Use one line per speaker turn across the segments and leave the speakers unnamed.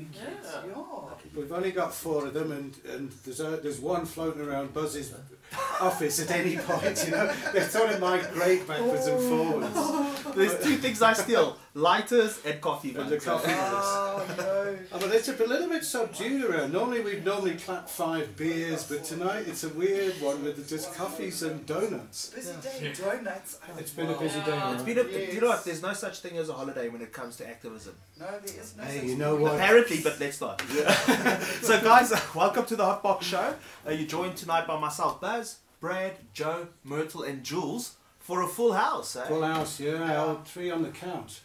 baby kids.
Yeah.
We've only got four of them, and, and there's a, there's one floating around Buzz's office at any point. You know, they're sort of migrate backwards and forwards.
There's two things I steal: lighters and coffee.
And the coffee.
Oh, no.
Oh, but it's a little bit subdued around. Normally we'd normally clap five beers, but tonight it's a weird one with just coffees and donuts.
Busy day, donuts.
It's been a busy day.
Yeah.
It's
Right?
been a, you know what? There's no such thing as a holiday when it comes to activism.
No, there is no
Hey,
such
you know what?
Apparently, but let's not. so, guys, welcome to the Hot Box Show. Uh, you're joined tonight by myself, Buzz, Brad, Joe, Myrtle, and Jules for a full house. Eh?
Full house, yeah, all three on the couch.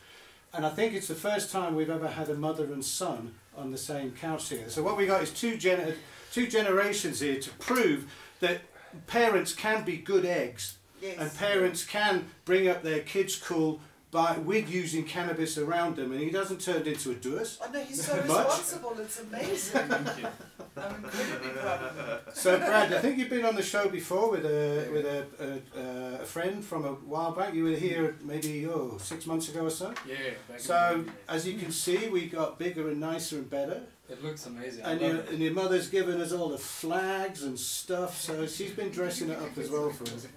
And I think it's the first time we've ever had a mother and son on the same couch here. So what we got is two gener- two generations here to prove that parents can be good eggs
Yes.
and parents can bring up their kids cool by with using cannabis around them and he doesn't turn into a doers.
Oh no, he's so responsible. It's amazing. I'm incredibly proud of him.
So Brad, I think you've been on the show before with a with a, a, uh, a friend from a while back. You were here maybe oh six months ago or so.
Yeah,
So
in the
as you can see, we got bigger and nicer and better.
it looks amazing.
And your, and your mother's given us all the flags and stuff, so she's been dressing it up as well for us.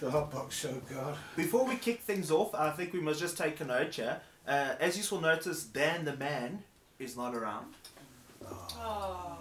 The hot box show, God.
Before we kick things off, I think we must just take a note here. Uh, as you will notice, Dan the man is not around.
Oh.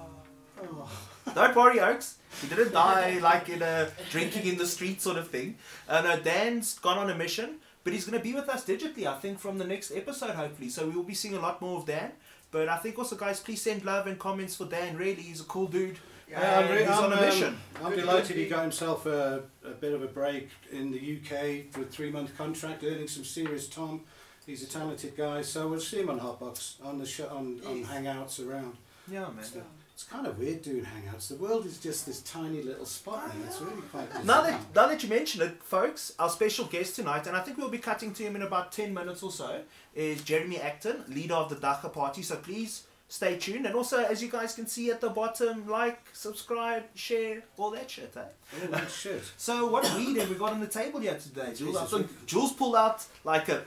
Oh.
Don't worry, Oaks. He didn't die like in a drinking in the street sort of thing. Uh, no, Dan's gone on a mission, but he's going to be with us digitally, I think, from the next episode, hopefully. So we will be seeing a lot more of Dan. But I think also, guys, please send love and comments for Dan. Really, he's a cool dude.
Yeah, I'm,
And
re-
he's on a
I'm, um,
mission.
I'm delighted he got himself a, a bit of a break in the UK for a three month contract, earning some serious tom. He's a talented guy, so we'll see him on Hotbox, on the show, on, on Hangouts around.
Yeah, man.
So it's kind of weird doing Hangouts. The world is just this tiny little spot, and it's really quite.
Now that, now that you mention it, folks, our special guest tonight, and I think we'll be cutting to him in about 10 minutes or so, is Jeremy Acton, leader of the Dagga Party. So please stay tuned. And also, as you guys can see at the bottom, like, subscribe, share, all that shit. Eh?
Oh, that shit.
So, what weed have we got on the table here today, Jules? Think Jules pulled out like a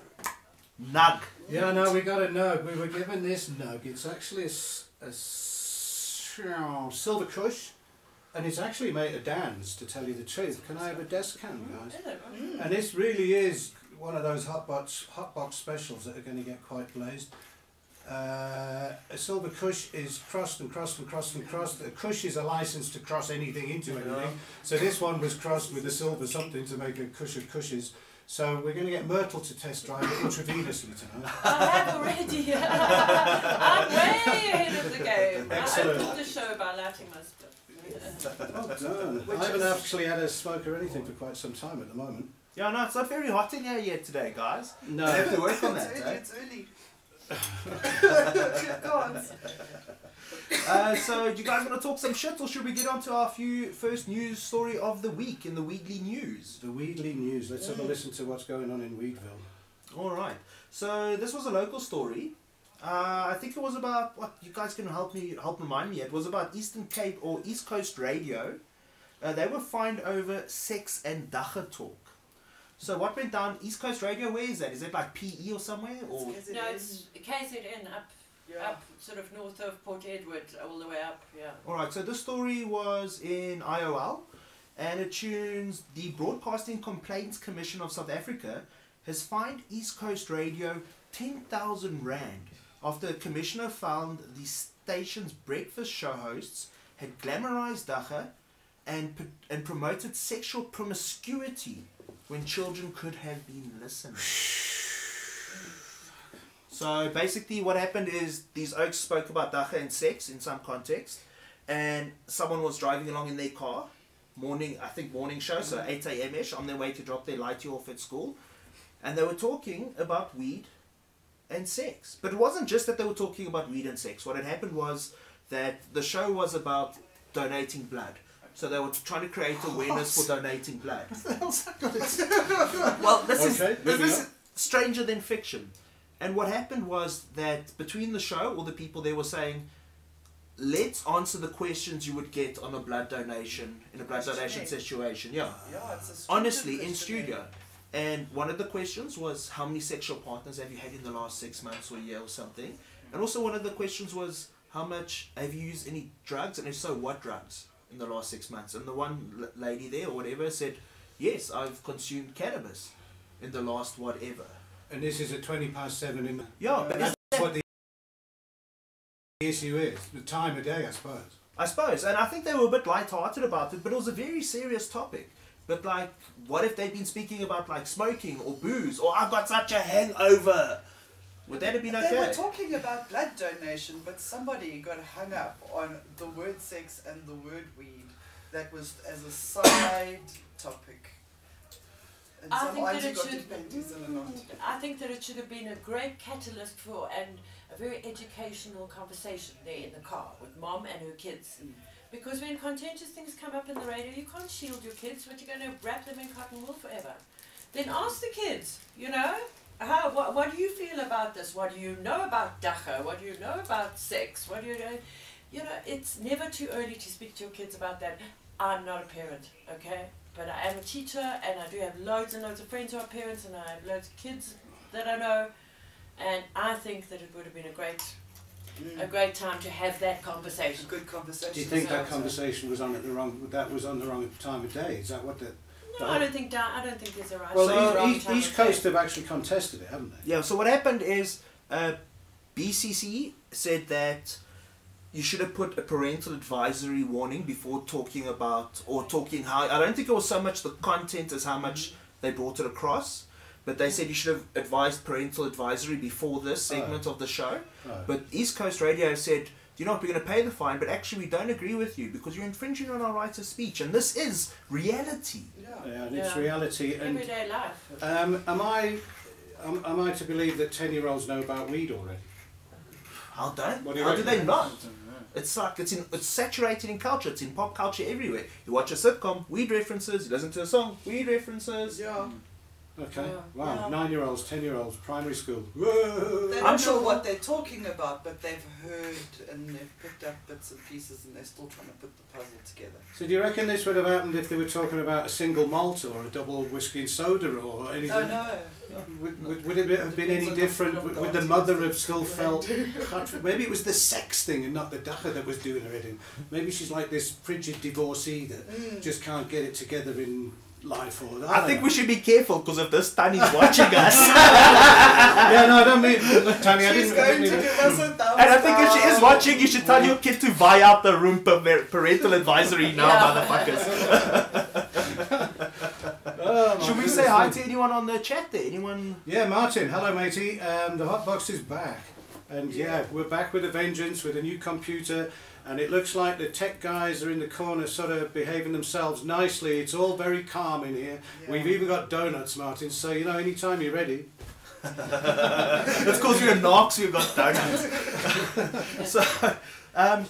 nug.
Yeah, no, we got a nug. We were given this nug. It's actually a, s- a s- silver kush, and it's actually made of Dan's, to tell you the truth. Can I have a desk cam, guys?
Hello.
And this really is one of those hot box, hot box specials that are going to get quite blazed. Uh, a silver kush is crossed and crossed and crossed and crossed. A kush is a license to cross anything into anything. So this one was crossed with a silver something to make a kush of kushes. So we're going to get Myrtle to test drive it intravenously tonight.
I have already. I'm way ahead of the game.
Excellent.
I opened the show by lighting my stuff.
Well done. I haven't actually had a smoke or anything for quite some time at the moment.
Yeah, no, it's not very hot in here yet today, guys.
No.
I have to work on that,
early,
eh?
it's early. Good God.
Uh, so, do you guys want to talk some shit, or should we get on to our few first news story of the week in the Weekly News?
The Weedley News. Let's have a listen to what's going on in Weedville.
All right. So this was a local story. Uh, I think it was about what you guys can help me help remind me. It was about Eastern Cape or East Coast Radio. Uh, they were fined over sex and dagga talk. So what went down? East Coast Radio. Where is that? Is it like PE or somewhere? Or
It's
No, it's KZN up,
Yeah.
up sort of north of Port Edward, all the way up. Yeah.
all right. So this story was in IOL, and it tunes the Broadcasting Complaints Commission of South Africa has fined East Coast Radio ten thousand rand after a commissioner found the station's breakfast show hosts had glamorized dagga and and promoted sexual promiscuity when children could have been listening. So basically, what happened is these oaks spoke about dagga and sex in some context, and someone was driving along in their car, morning I think morning show, so mm-hmm. eight a.m. ish, on their way to drop their lighty off at school, and they were talking about weed and sex. But it wasn't just that they were talking about weed and sex. What had happened was that the show was about donating blood. So they were trying to create awareness for donating blood. well, this
Okay,
is this
moving
is stranger than fiction. And what happened was that between the show, all the people there were saying, "Let's answer the questions you would get on a blood donation in a blood donation
Questionnaire.
situation." Yeah,
Yeah, it's a
honestly, in
questionnaire.
studio. And one of the questions was, "How many sexual partners have you had in the last six months or a year or something?" And also, one of the questions was, how much have you used any drugs, and if so, what drugs in the last six months? And the one lady there or whatever said, yes, I've consumed cannabis in the last whatever.
And this is at 20 past 7 in the...
Yeah, but uh,
That's what the issue is. The time of day, I suppose.
I suppose, and I think they were a bit light-hearted about it, but it was a very serious topic. But like, what if they'd been speaking about like smoking or booze or I've got such a hangover? Would that have been
They were talking about blood donation, but somebody got hung up on the word sex and the word weed. That was as a side topic. And
I
some
think that it
got
should.
a knot.
I think that it should have been a great catalyst for and a very educational conversation there in the car with mom and her kids.
Mm.
Because when contentious things come up in the radio, you can't shield your kids, but you're going to wrap them in cotton wool forever. Then ask the kids, you know, how what, what do you feel about this? What do you know about dagga? What do you know about sex? What do you know? You know, it's never too early to speak to your kids about that. I'm not a parent, okay? But I am a teacher and I do have loads and loads of friends who are parents and I have loads of kids that I know. And I think that it would have been a great, a
Mm.
great time to have that conversation.
a good conversation.
Do you think that
So-
conversation was on at the wrong... That was on the wrong time of day? Is that what the...
No, I don't think da- I don't think there's a right.
Well,
or
the
wrong
East, East
of day.
Coast have actually contested it, haven't they?
Yeah, so what happened is uh, BCC said that you should have put a parental advisory warning before talking about or talking how. I don't think it was so much the content as how much they brought it across, but they said you should have advised parental advisory before this segment of the show.
Right.
But East Coast Radio said, you know what, we're going to pay the fine, but actually we don't agree with you because you're infringing on our rights of speech, and this is reality.
Yeah.
yeah, and it's
Yeah.
reality. And
Everyday life.
um, am I... Am, am I to believe that 10-year-olds know about weed already?
How don't?
Do
how do they not? It's like it's in it's saturated in culture. It's in pop culture everywhere. You watch a sitcom, weed references. You listen to a song, weed references.
Yeah.
Okay.
Yeah.
Wow.
Yeah.
Nine-year-olds, ten-year-olds, primary school.
They
Whoa.
don't
I'm sure-
what they're talking about, but they've heard and they've picked up bits and pieces and they're still trying to put the puzzle together.
So do you reckon this would have happened if they were talking about a single malt or a double whiskey and soda or anything?
Oh no.
Would, would, would it have been any different? Would, would the mother have still felt? Maybe it was the sex thing and not the dagga that was doing her head in. Maybe she's like this frigid divorcee that
Mm.
just can't get it together in life. Or
I think we should be careful because if this Tany's watching us,
Yeah, no, I don't mean Tony. I didn't. I
going
didn't
to
mean
give us a thumbs
and I think if she is watching, you should tell your kid to buy out the room per parental advisory now,
Yeah.
motherfuckers.
Oh,
Should we say hi to anyone on the chat there? Anyone?
Yeah, Martin. Hello, matey. Um, the hot box is back, and yeah, we're back with a vengeance with a new computer. And it looks like the tech guys are in the corner, sort of behaving themselves nicely. It's all very calm in here.
Yeah.
We've even got donuts, Martin. So you know, anytime you're ready.
It's because we're knocks, we've got donuts. so, um,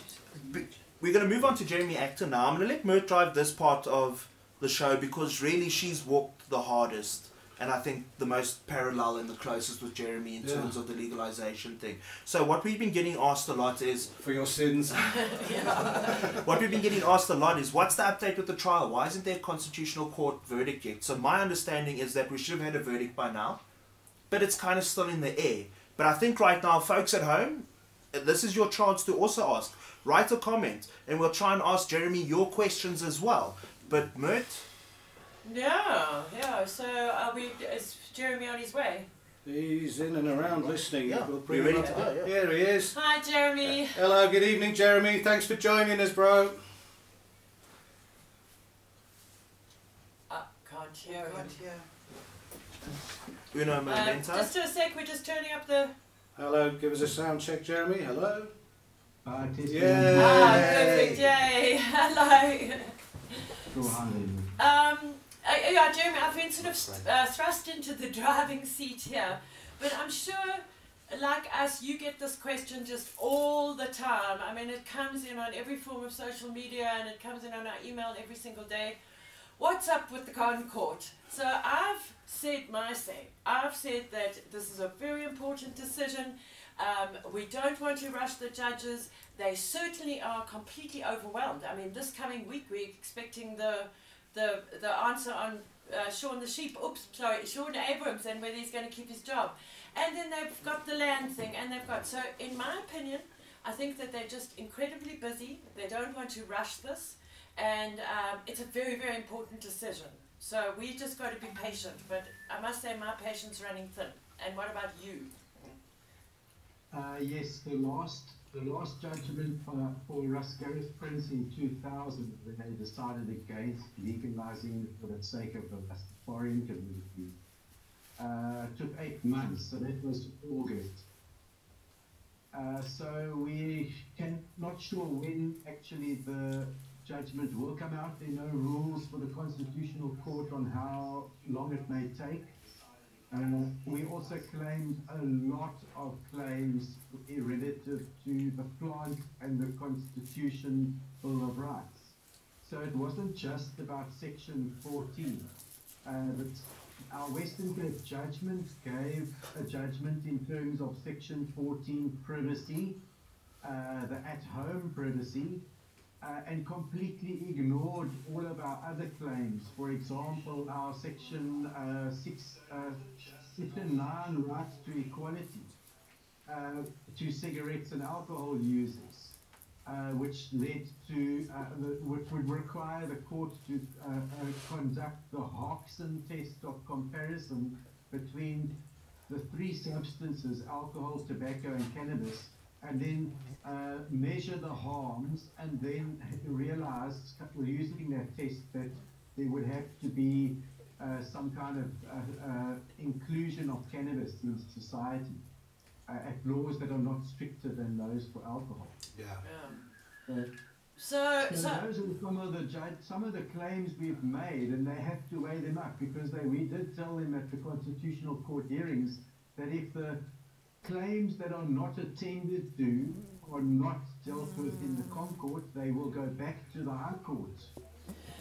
we're going to move on to Jeremy Acton now. I'm going to let Mert drive this part of the show because really she's walked the hardest and I think the most parallel and the closest with Jeremy in
Yeah.
terms of the legalization thing. So, what we've been getting asked a lot is
For your sins.
what we've been getting asked a lot is what's the update with the trial? Why isn't there a constitutional court verdict yet? So my understanding is that we should have had a verdict by now, but it's kind of still in the air. But I think right now, folks at home, this is your chance to also ask. Write a comment, and we'll try and ask Jeremy your questions as well. But Mert,
Yeah, yeah. So are we? Is Jeremy on his way?
He's in and around listening.
Yeah,
We'll
we're
bring
ready to go, yeah.
Here he is.
Hi, Jeremy.
Hello, good evening, Jeremy. Thanks for joining us, bro.
Uh, can't hear him.
God, yeah.
uno
Um,
momento.
just a sec. We're just turning up the.
Hello, give us a sound check, Jeremy. Hello.
Uh,
Yeah.
Ah, perfect. Yay. Hello.
Two hundred.
Um, uh, yeah, Jeremy, I've been sort of uh, thrust into the driving seat here, but I'm sure, like us, you get this question just all the time. I mean, it comes in on every form of social media and it comes in on our email every single day. What's up with the Garden Court? So I've said my say. I've said that this is a very important decision. Um, we don't want to rush the judges. They certainly are completely overwhelmed. I mean, this coming week we're expecting the the the answer on uh, Sean the sheep. Oops, sorry, Shaun Abrahams and whether he's going to keep his job. And then they've got the land thing, and they've got. So, in my opinion, I think that they're just incredibly busy. They don't want to rush this, and um, it's a very, very important decision. So we just got to be patient. But I must say, my patience running thin. And what about you?
Uh, yes, the last the last judgment for, for Gareth Prince in 2000, when they decided against legalizing for the sake of the foreign community, uh, took eight months, so that was August. Uh, so we can not sure when actually the judgment will come out. There are no rules for the Constitutional Court on how long it may take. Uh, we also claimed a lot of claims relative to the plant and the Constitution Bill of Rights. So it wasn't just about Section 14. Uh, our Western Cape judgment gave a judgment in terms of Section 14 privacy, uh, the at-home privacy, uh, and completely ignored all of our other claims. For example, our Section uh, 6, uh, Section 9 rights to equality uh, to cigarettes and alcohol users. Uh, which led to, uh, the, which would require the court to conduct the Hodgson test of comparison between the three substances, alcohol, tobacco, and cannabis, and then uh, measure the harms, and then realize, using that test, that there would have to be some kind of inclusion of cannabis in society at laws that are not stricter than those for alcohol.
Yeah.
yeah. Uh, so, so,
so, those are some of the judge, some of the claims we've made, and they have to weigh them up because they, we did tell them at the constitutional court hearings that if the claims that are not attended to are not dealt with in the ConCourt, they will go back to the High Court.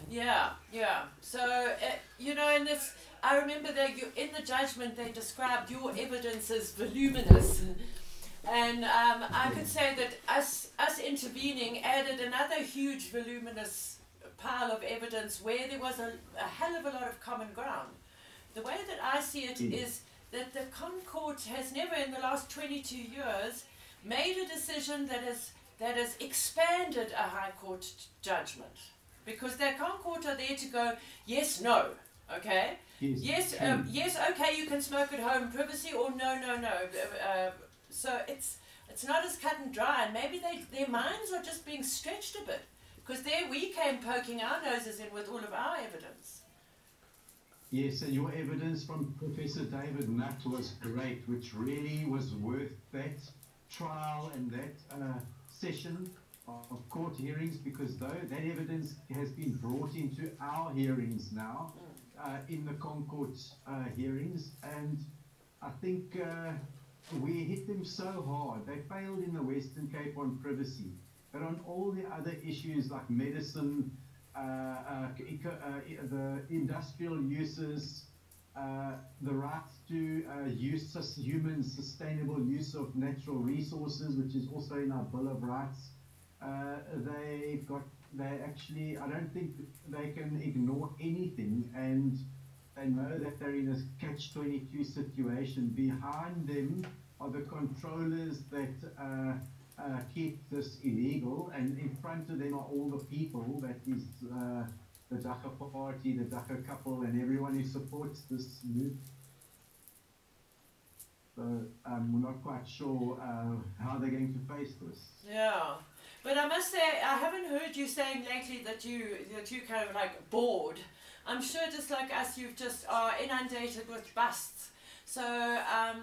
Yeah, yeah. So uh, you know, in this I remember that you, in the judgment they described your evidence as voluminous. And um, I could say that us, us intervening added another huge voluminous pile of evidence where there was a, a hell of a lot of common ground. The way that I see it mm. is that the ConCourt has never in the last 22 years made a decision that has, that has expanded a High Court judgment. Because the ConCourt are there to go, yes, no, okay?
Yes,
yes, um, yes. Okay, you can smoke at home, privacy, or no, no, no. Uh, so it's it's not as cut and dry, and maybe they their minds are just being stretched a bit because there we came poking our noses in with all of our evidence.
Yes, and your evidence from Professor David Nutt was great, which really was worth that trial and that uh, session of court hearings because though that evidence has been brought into our hearings now. Mm uh, in the ConCourt uh, hearings, and I think uh, we hit them so hard. They failed in the Western Cape on privacy, but on all the other issues like medicine, Uh, uh, uh, the industrial uses, the right to use human sustainable use of natural resources, which is also in our Bill of Rights. they got they actually, I don't think they can ignore anything and they know that they're in a catch-22 situation. Behind them are the controllers that uh, uh, keep this illegal and in front of them are all the people, that is uh, the Dagga party, the Dagga couple and everyone who supports this move. So um, we're not quite sure uh, how they're going to face this.
Yeah. But I must say, I haven't heard you saying lately that you that you kind of like bored. I'm sure, just like us, you've just are inundated with busts. So um,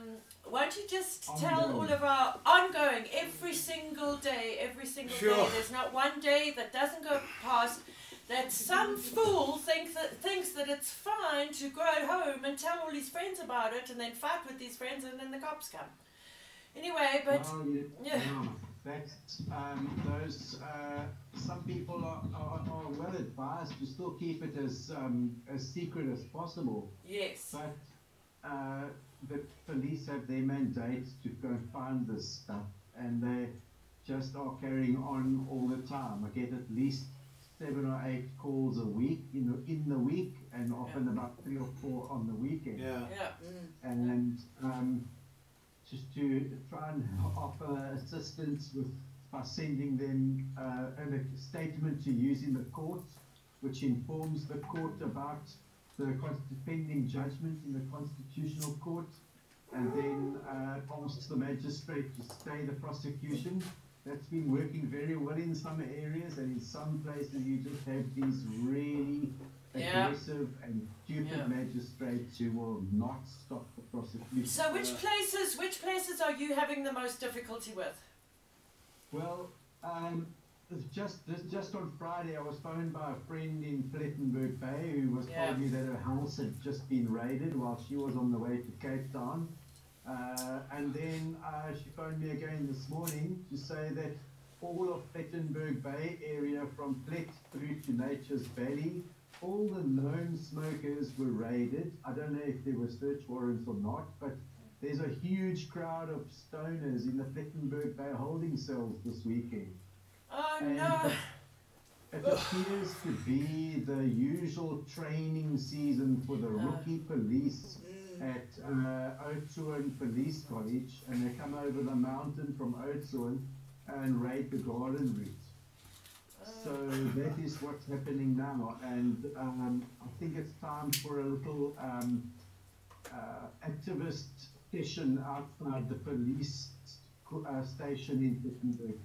won't you just ongoing. tell all of our ongoing every single day, every single sure. day. There's not one day that doesn't go past that some fool thinks that thinks that it's fine to go at home and tell all his friends about it, and then fight with his friends, and then the cops come. Anyway, but
well, yeah. yeah that um, those uh, some people are, are, are, well advised to still keep it as um, as secret as possible.
Yes.
But uh, the police have their mandate to go and find this stuff, and they just are carrying on all the time. I get at least seven or eight calls a week in the in the week, and often yeah. about three or four on the weekend.
Yeah.
Yeah.
Mm. And um, just to try and offer assistance with by sending them uh, a statement to use in the court, which informs the court about the pending judgment in the constitutional court, and then uh, the magistrate to stay the prosecution. That's been working very well in some areas, and in some places you just have these really
Yeah.
aggressive and stupid
Yeah.
magistrates who will not stop the prosecution.
So which places which places are you having the most difficulty with?
Well, um, just this, just on Friday, I was phoned by a friend in Plettenberg Bay who was
Yeah.
told me that her house had just been raided while she was on the way to Cape Town. Uh, and then uh, she phoned me again this morning to say that all of Plettenberg Bay area from Plet through to Nature's Valley, all the known smokers were raided. I don't know if there were search warrants or not, but there's a huge crowd of stoners in the Plettenberg Bay holding cells this weekend.
Oh
And
no.
It appears to be the usual training season for the
Uh.
rookie police
Mm.
at uh, Police College, and they come over the mountain from Oudtshoorn and raid the garden route. So that is what's happening now, and um, I think it's time for a little um, uh, activist session outside the police uh, station in Plettenberg.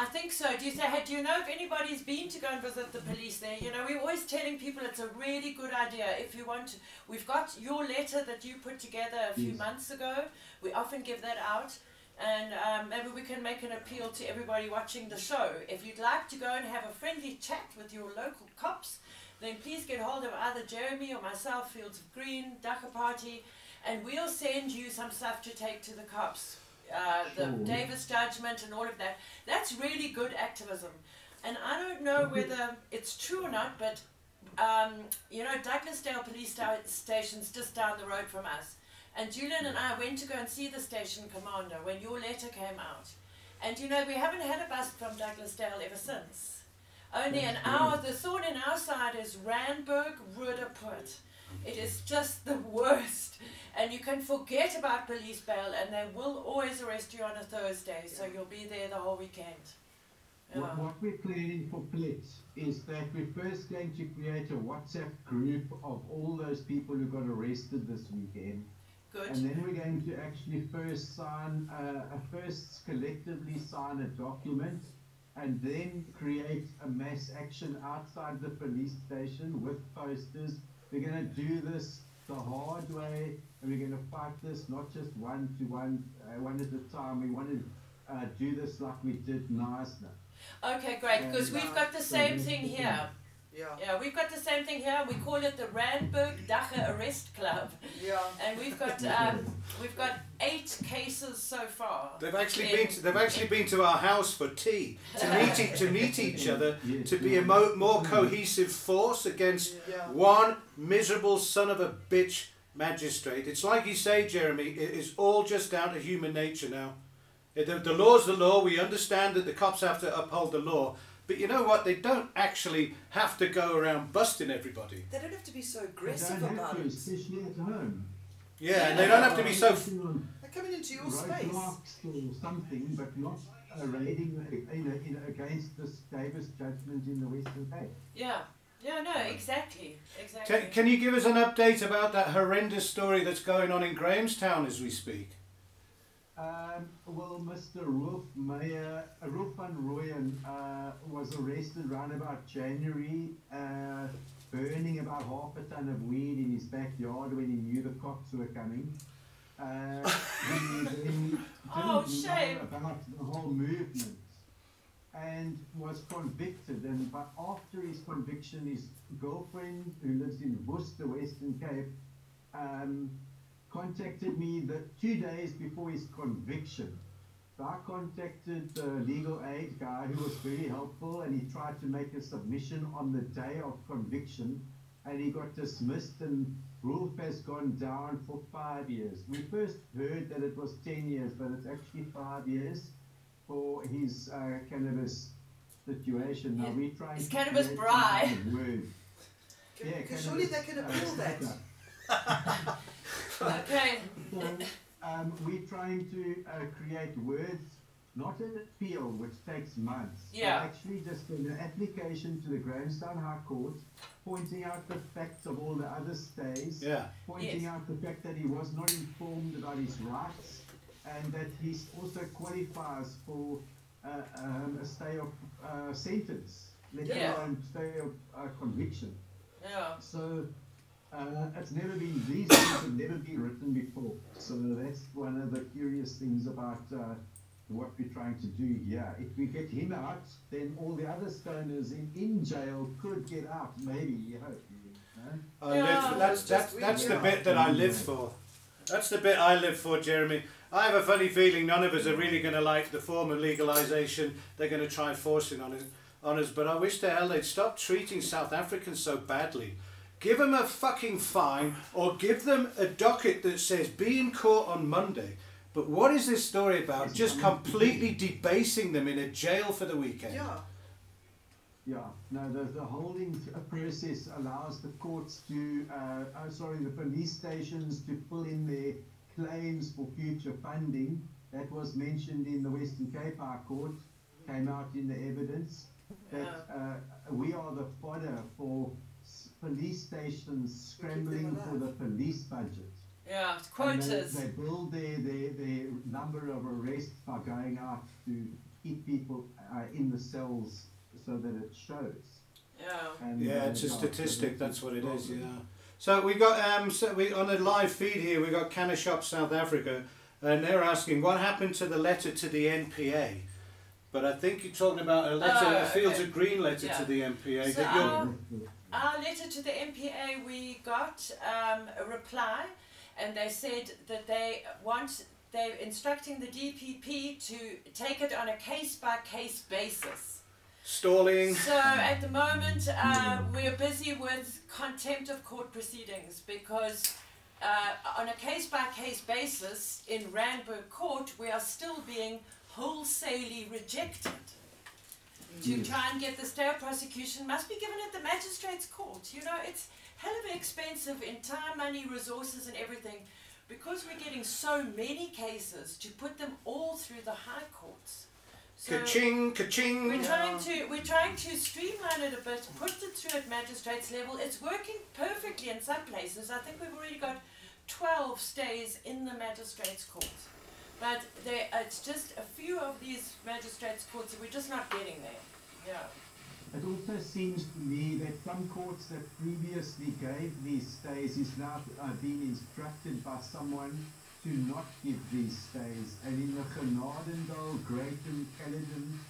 I think so. Do you say, hey, do you know if anybody's been to go and visit the police there? You know, we're always telling people it's a really good idea. If you want to, we've got your letter that you put together a few
Yes.
months ago. We often give that out. And um, maybe we can make an appeal to everybody watching the show. If you'd like to go and have a friendly chat with your local cops, then please get hold of either Jeremy or myself, Fields of Green, Dagga Party, and we'll send you some stuff to take to the cops. Uh, the
Sure.
Davis judgment and all of that. That's really good activism. And I don't know whether it's true or not, but um, you know, Douglasdale Police sta- Station's just down the road from us. And Julian and I went to go and see the station commander when your letter came out. And you know, we haven't had a bus from Douglasdale ever since. Only an hour, the thorn in our side is Randburg Ruderput. It is just the worst. And you can forget about police bail and they will always arrest you on a Thursday, so you'll be there the whole weekend. Yeah.
What, what we're planning for Plet is that we're first going to create a WhatsApp group of all those people who got arrested this weekend.
Good.
And then we're going to actually first sign, uh, uh, first collectively sign a document and then create a mass action outside the police station with posters. We're going to do this the hard way and we're going to fight this not just one to one, uh, one at a time. We want to uh, do this like we did Knysna.
Okay, great, because we've got the same thing here.
Yeah.
Yeah, we've got the same thing here. We call it the Randburg Dagga Arrest Club,
Yeah.
and we've got um, we've got eight cases so far.
They've actually
in-
been to, they've actually been to our house for tea to meet e- to meet each other
Yes,
to be a mo- more cohesive force against
Yeah.
one miserable son of a bitch magistrate. It's like you say, Jeremy. It is all just down to human nature now. The, the law's the law. We understand that the cops have to uphold the law, but you know what? They don't actually have to go around busting everybody.
They don't have to be so
They
aggressive
don't have
about
to,
it.
especially at home.
Yeah, and they don't have to be so. F-
They're coming into your space.
roadblocks or something, but not raiding you know, against this Davis judgment in the Western Cape.
Yeah, yeah, no, exactly, exactly.
can, can you give us an update about that horrendous story that's going on in Grahamstown as we speak?
Um, well, Mr. Rolf Meyer, Rolf van Rooyen, uh, was arrested around about January, uh, burning about half a ton of weed in his backyard when he knew the cops were coming. Uh, he then didn't
Oh, shame.
know about the whole movement and was convicted. And but after his conviction, his girlfriend, who lives in Worcester, Western Cape, um, contacted me the two days before his conviction. So I contacted the legal aid guy who was very helpful and he tried to make a submission on the day of conviction and he got dismissed and Rolf has gone down for five years. We first heard that it was 10 years, but it's actually five years for his uh, cannabis situation. Now we're trying
his cannabis
create
bri.
some kind of word.
Can- can- surely they can
cannabis,
appeal
uh,
that.
Okay,
So, um, we're trying to uh, create words, not an appeal which takes months. but
Yeah.
actually just an application to the Grahamstown High Court, pointing out the facts of all the other stays,
Yeah.
pointing
Yes.
out the fact that he was not informed about his rights, and that he also qualifies for uh, um, a stay of uh, sentence, let
Yeah.
alone stay of uh, conviction.
Yeah.
So uh, it's never been these things have never been written before. So that's one of the curious things about uh, what we're trying to do here. If we get him out, then all the other stoners in, in jail could get out. Maybe you hope. You know?
I
Yeah.
live that's that's that's the bit that I live for. That's the bit I live for, Jeremy. I have a funny feeling none of us are really going to like the form of legalisation. They're going to try forcing force it on us, on us. But I wish to hell they'd stop treating South Africans so badly. Give them a fucking fine or give them a docket that says be in court on Monday. But what is this story about? Just completely debasing them in a jail for the weekend.
Yeah.
Yeah, no, the, the holding uh, process allows the courts to, uh, oh, sorry, the police stations to pull in their claims for future funding. That was mentioned in the Western Cape High Court, came out in the evidence that uh, we are the fodder for s- police stations scrambling for the police budget.
Yeah. It's
And
Quotas.
They, they build their, their, their number of arrests by going out to keep people uh, in the cells so that it shows.
Yeah.
And,
Yeah, it's a statistic. That's what it is.
problem.
Yeah. So we got um. So we on the live feed here. We got Canna Shop South Africa, and they're asking what happened to the letter to the NPA. But I think you're talking about a letter,
Oh,
a Fields
okay.
of Green letter
Yeah.
to the NPA.
So our, our letter to the NPA, we got um, a reply, and they said that they want, they're instructing the DPP to take it on a case by case basis.
Stalling.
So at the moment, uh, we're busy with contempt of court proceedings because. Uh, on a case by case basis in Randburg Court, we are still being wholesalely rejected to try and get the stay of prosecution must be given at the magistrate's court. You know, it's hell of expensive in time, money, resources, and everything. Because we're getting so many cases to put them all through the high courts. So
Ka-ching,
we're trying to we're trying to streamline it a bit, put it through at magistrates level. It's working perfectly in some places. I think we've already got twelve stays in the magistrates' courts. But there, it's just a few of these magistrates' courts that we're just not getting there. Yeah.
It also seems to me that some courts that previously gave these stays is now uh, being instructed by someone to not give these stays. And in the Genadendal, Greyton, Caledon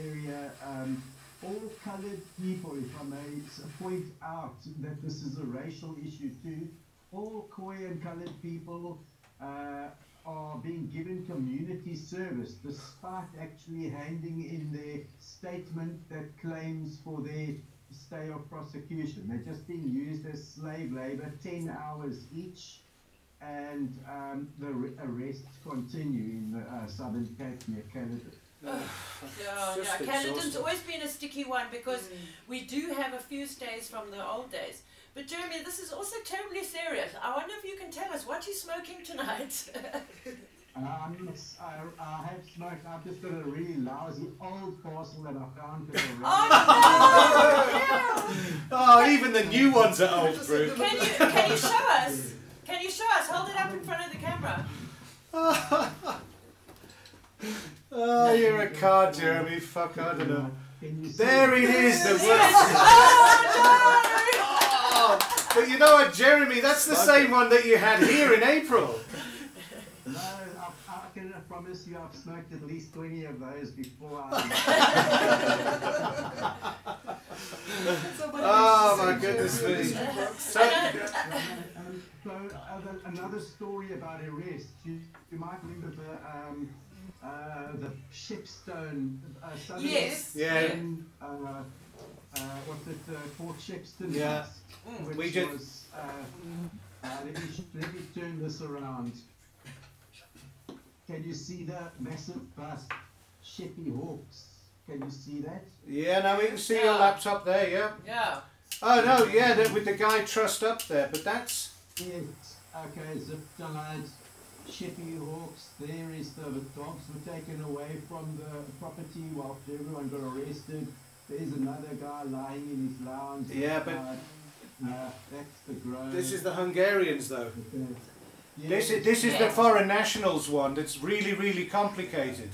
area, um, all coloured people, if I may point out that this is a racial issue too, all Khoi and coloured people uh, are being given community service despite actually handing in their statement that claims for their stay of prosecution. They're just being used as slave labor, 10 hours each, and um, the re- arrests continue in the uh, Southern Cape near Caledon.
Yeah,
just
yeah. Caledon's always been a sticky one because we do have a few stays from the old days. But Jeremy, this is also terribly serious. I wonder if you can tell us what you're smoking tonight.
Um, I, I have smoked, I've just got a really lousy old parcel that I found at a
oh
Oh, even the new ones are old, Brew.
no! Can you can you show us? Can you show us? Hold it up in front of the camera.
Oh, you're a card, Jeremy. Fuck, I don't know.
Can you see
There it is, the worst.
Oh
But you know what, Jeremy? That's the same one that you had here in April.
No, I, I can promise you I've smoked at least 20 of those before I...
Oh, my goodness me. So,
so uh, another story about arrest. You, you might remember the um, uh, the Shepstone. Uh,
Yes.
Yeah.
in, Uh, uh, what's it? Uh, Port Shepstone.
Yeah.
Which
We did-
was. Uh, uh, let me let me turn this around. Can you see the massive bust, Sheppy Hawks? Can you see that?
yeah, now we can see your laptop there, yeah.
Yeah.
Oh, no, yeah, that, with the guy trussed up there, but that's.
Yes. Okay, zip tied. Sheppey Hawks, there is the, the dogs were taken away from the property while everyone got arrested. There's another guy lying in his lounge.
Yeah, but-
outside. Uh, that's the Grove.
This is the Hungarians, though.
Okay. Yeah,
This is this is the foreign nationals one. That's really really complicated.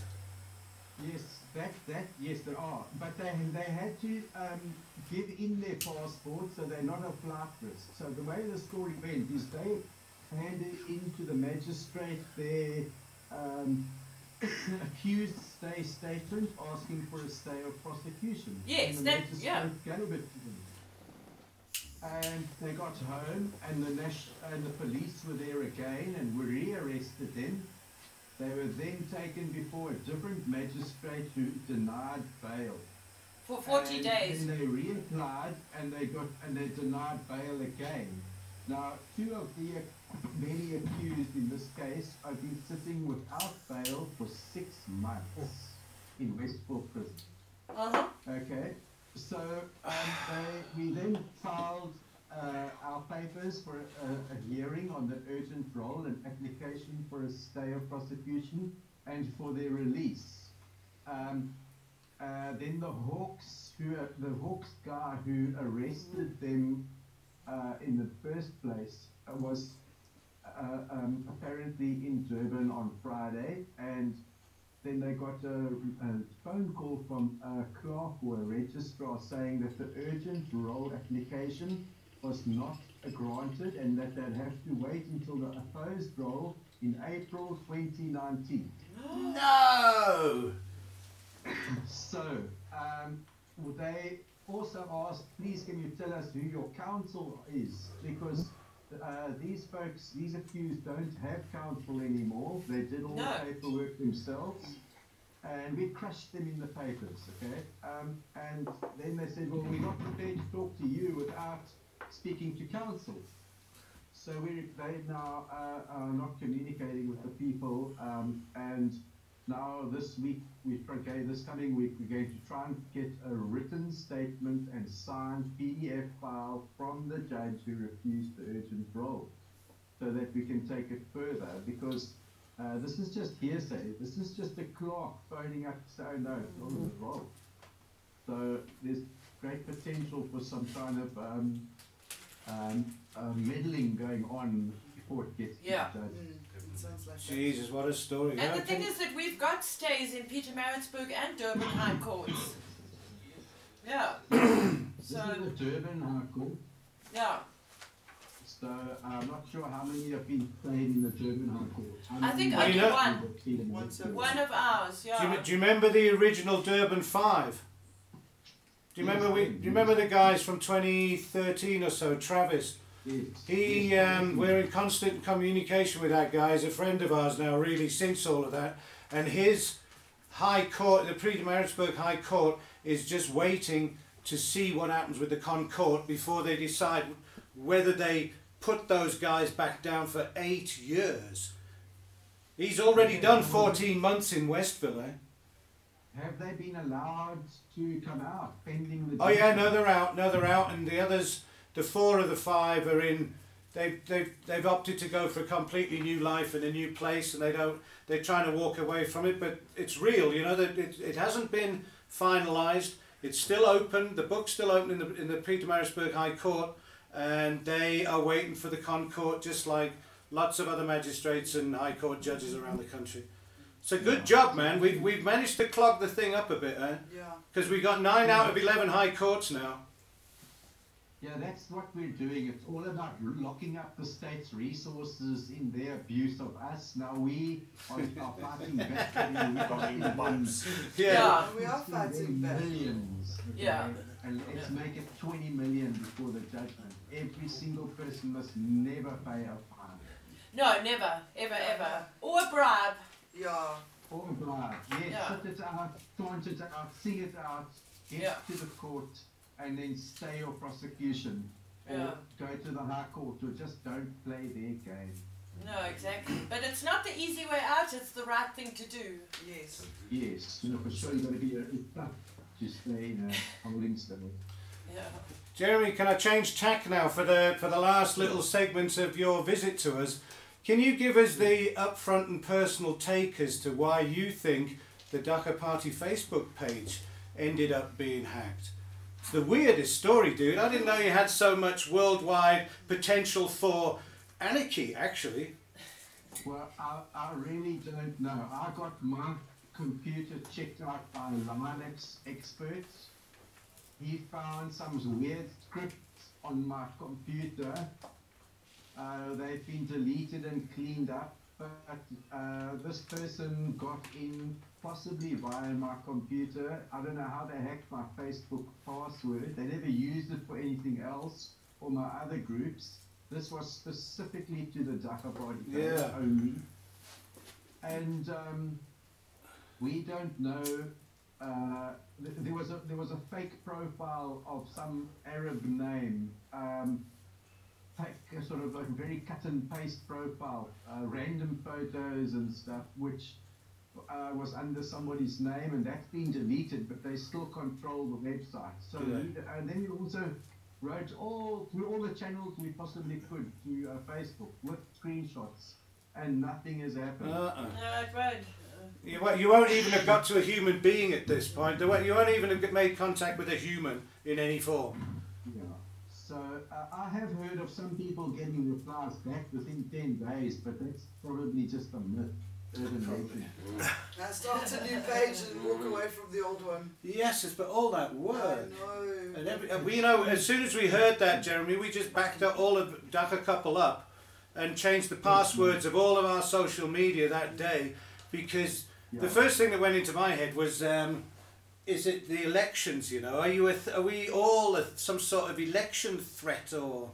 Yes, that that yes there are, but they they had to um, give in their passport, so they're not a flight risk. So the way the story went is they handed into the magistrate their um, accused stay statement asking for a stay of prosecution.
Yes,
and the
that- yeah.
gave it. And they got home, and the Nash- and the police were there again, and were rearrested them. They were then taken before a different magistrate who denied bail.
For 40
and
days.
And they reapplied and they got and they denied bail again. Now, two of the many accused in this case have been sitting without bail for six months in Westport prison.
Uh-huh.
Okay, so um, they, we then filed uh, our papers for a, a hearing on the urgent roll and application for a stay of prosecution and for their release. Um, uh, then the Hawks, who the Hawks guy who arrested them uh, in the first place, uh, was uh, um, apparently in Durban on Friday, and then they got a, a phone call from a clerk or a registrar saying that the urgent roll application was not granted and that they'd have to wait until the opposed roll in April 2019.
No.
So, um, would they also asked, please can you tell us who your counsel is? Because uh, these folks, these accused don't have counsel anymore. They did all
No.
the paperwork themselves. And we crushed them in the papers, okay? Um, and then they said, well, we're not prepared to talk to you without speaking to counsel. So we, they now uh, are not communicating with the people, um, and now this week, we okay, this coming week, we're going to try and get a written statement and signed PDF file from the judge who refused the urgent roll, so that we can take it further. Because uh, this is just hearsay. This is just a clerk phoning up to say, oh, no, it's not a roll. So there's great potential for some kind of um, um, uh, meddling going on before it gets
Yeah.
to the judge.
Mm, it sounds like that.
Jesus, what a story.
And
How
the thing is that we've got stays in Peter Pietermaritzburg and Durban High Courts. Yeah.
This
so,
is the Durban High Court.
yeah.
So uh, I'm not sure how many have been played in the Durban High Court. How
I think
many
only
have
one.
been played in the
One, two,
One of ours,
do, you,
yeah.
do you remember the original Durban Five? Do you
Yes,
remember we? Do
do.
you remember the guys from 2013 or so? Travis. He, um, we're in constant communication with that guy. He's a friend of ours now, really, since all of that. And his High Court, the Pietermaritzburg High Court, is just waiting to see what happens with the Con Court before they decide whether they put those guys back down for eight years. He's already done 14 months in Westville, eh?
Have they been allowed to come out pending the?
Oh yeah, no, they're out. No, they're out, and the others, the four of the five, are in. They've they've they've opted to go for a completely new life in a new place, and they don't. They're trying to walk away from it, but it's real. You know that it, it hasn't been finalised. It's still open. The book's still open in the in the Pietermaritzburg High Court, and they are waiting for the Con Court, just like lots of other magistrates and High Court judges around the country. so good job, man. We've we've managed to clog the thing up a bit, eh?
Yeah.
Because we've got nine out of eleven high courts now.
Yeah, that's what we're doing. It's all about locking up the state's resources in their abuse of us. Now we are, are fighting back. and we're costing them-
Yeah.
We are fighting back.
Millions. okay?
Yeah.
And let's make it 20 million before the judgment. Every single person must never pay a fine.
No, never, ever, ever. Or a bribe.
Yeah.
Or a bribe. Yes,
Yeah.
put it out, taunt it out, sing it out, get
Yeah.
to the court, and then stay your prosecution. Or
Yeah.
go to the high court, or just don't play their game.
No, exactly. But it's not the easy way out, it's the right thing to do.
Yes.
Yes, you know, for sure you got to be a, it's tough to stay in a holding cell.
Yeah.
Jeremy, can I change tack now for the for the last little segments of your visit to us? Can you give us the upfront and personal take as to why you think the Dagga Party Facebook page ended up being hacked? The weirdest story, dude. I didn't know you had so much worldwide potential for anarchy, actually.
Well, I, I really don't know. I got my computer checked out by Linux experts. He found some weird scripts on my computer. Uh, they've been deleted and cleaned up, but uh, this person got in possibly via my computer. I don't know how they hacked my Facebook password. They never used it for anything else or my other groups. This was specifically to the Dagga Party
Yeah.
only. And um, we don't know. Uh, th- there was a there was a fake profile of some Arab name. Um, take a sort of a very cut and paste profile, uh, random photos and stuff, which uh, was under somebody's name, and that's been deleted, but they still control the website. So,
Yeah.
we, and then we also wrote all through all the channels we possibly could to uh, Facebook with screenshots, and nothing has happened.
Uh-uh.
No, it won't.
You, won't- you won't even have got to a human being at this point. You won't you won't even have made contact with a human in any form.
Yeah. So uh, I have heard of some people getting replies back within 10 days, but that's probably just a myth. Urban legend.
Now start a new page and walk away from the old one.
Yes, it's but all that
I
work.
know.
And every, and we know as soon as we heard that, Jeremy, we just backed up all of Dagga Couple up and changed the passwords of all of our social media that day because the first thing that went into my head was, um, is it the elections? You know, are you a th- are we all a, some sort of election threat or?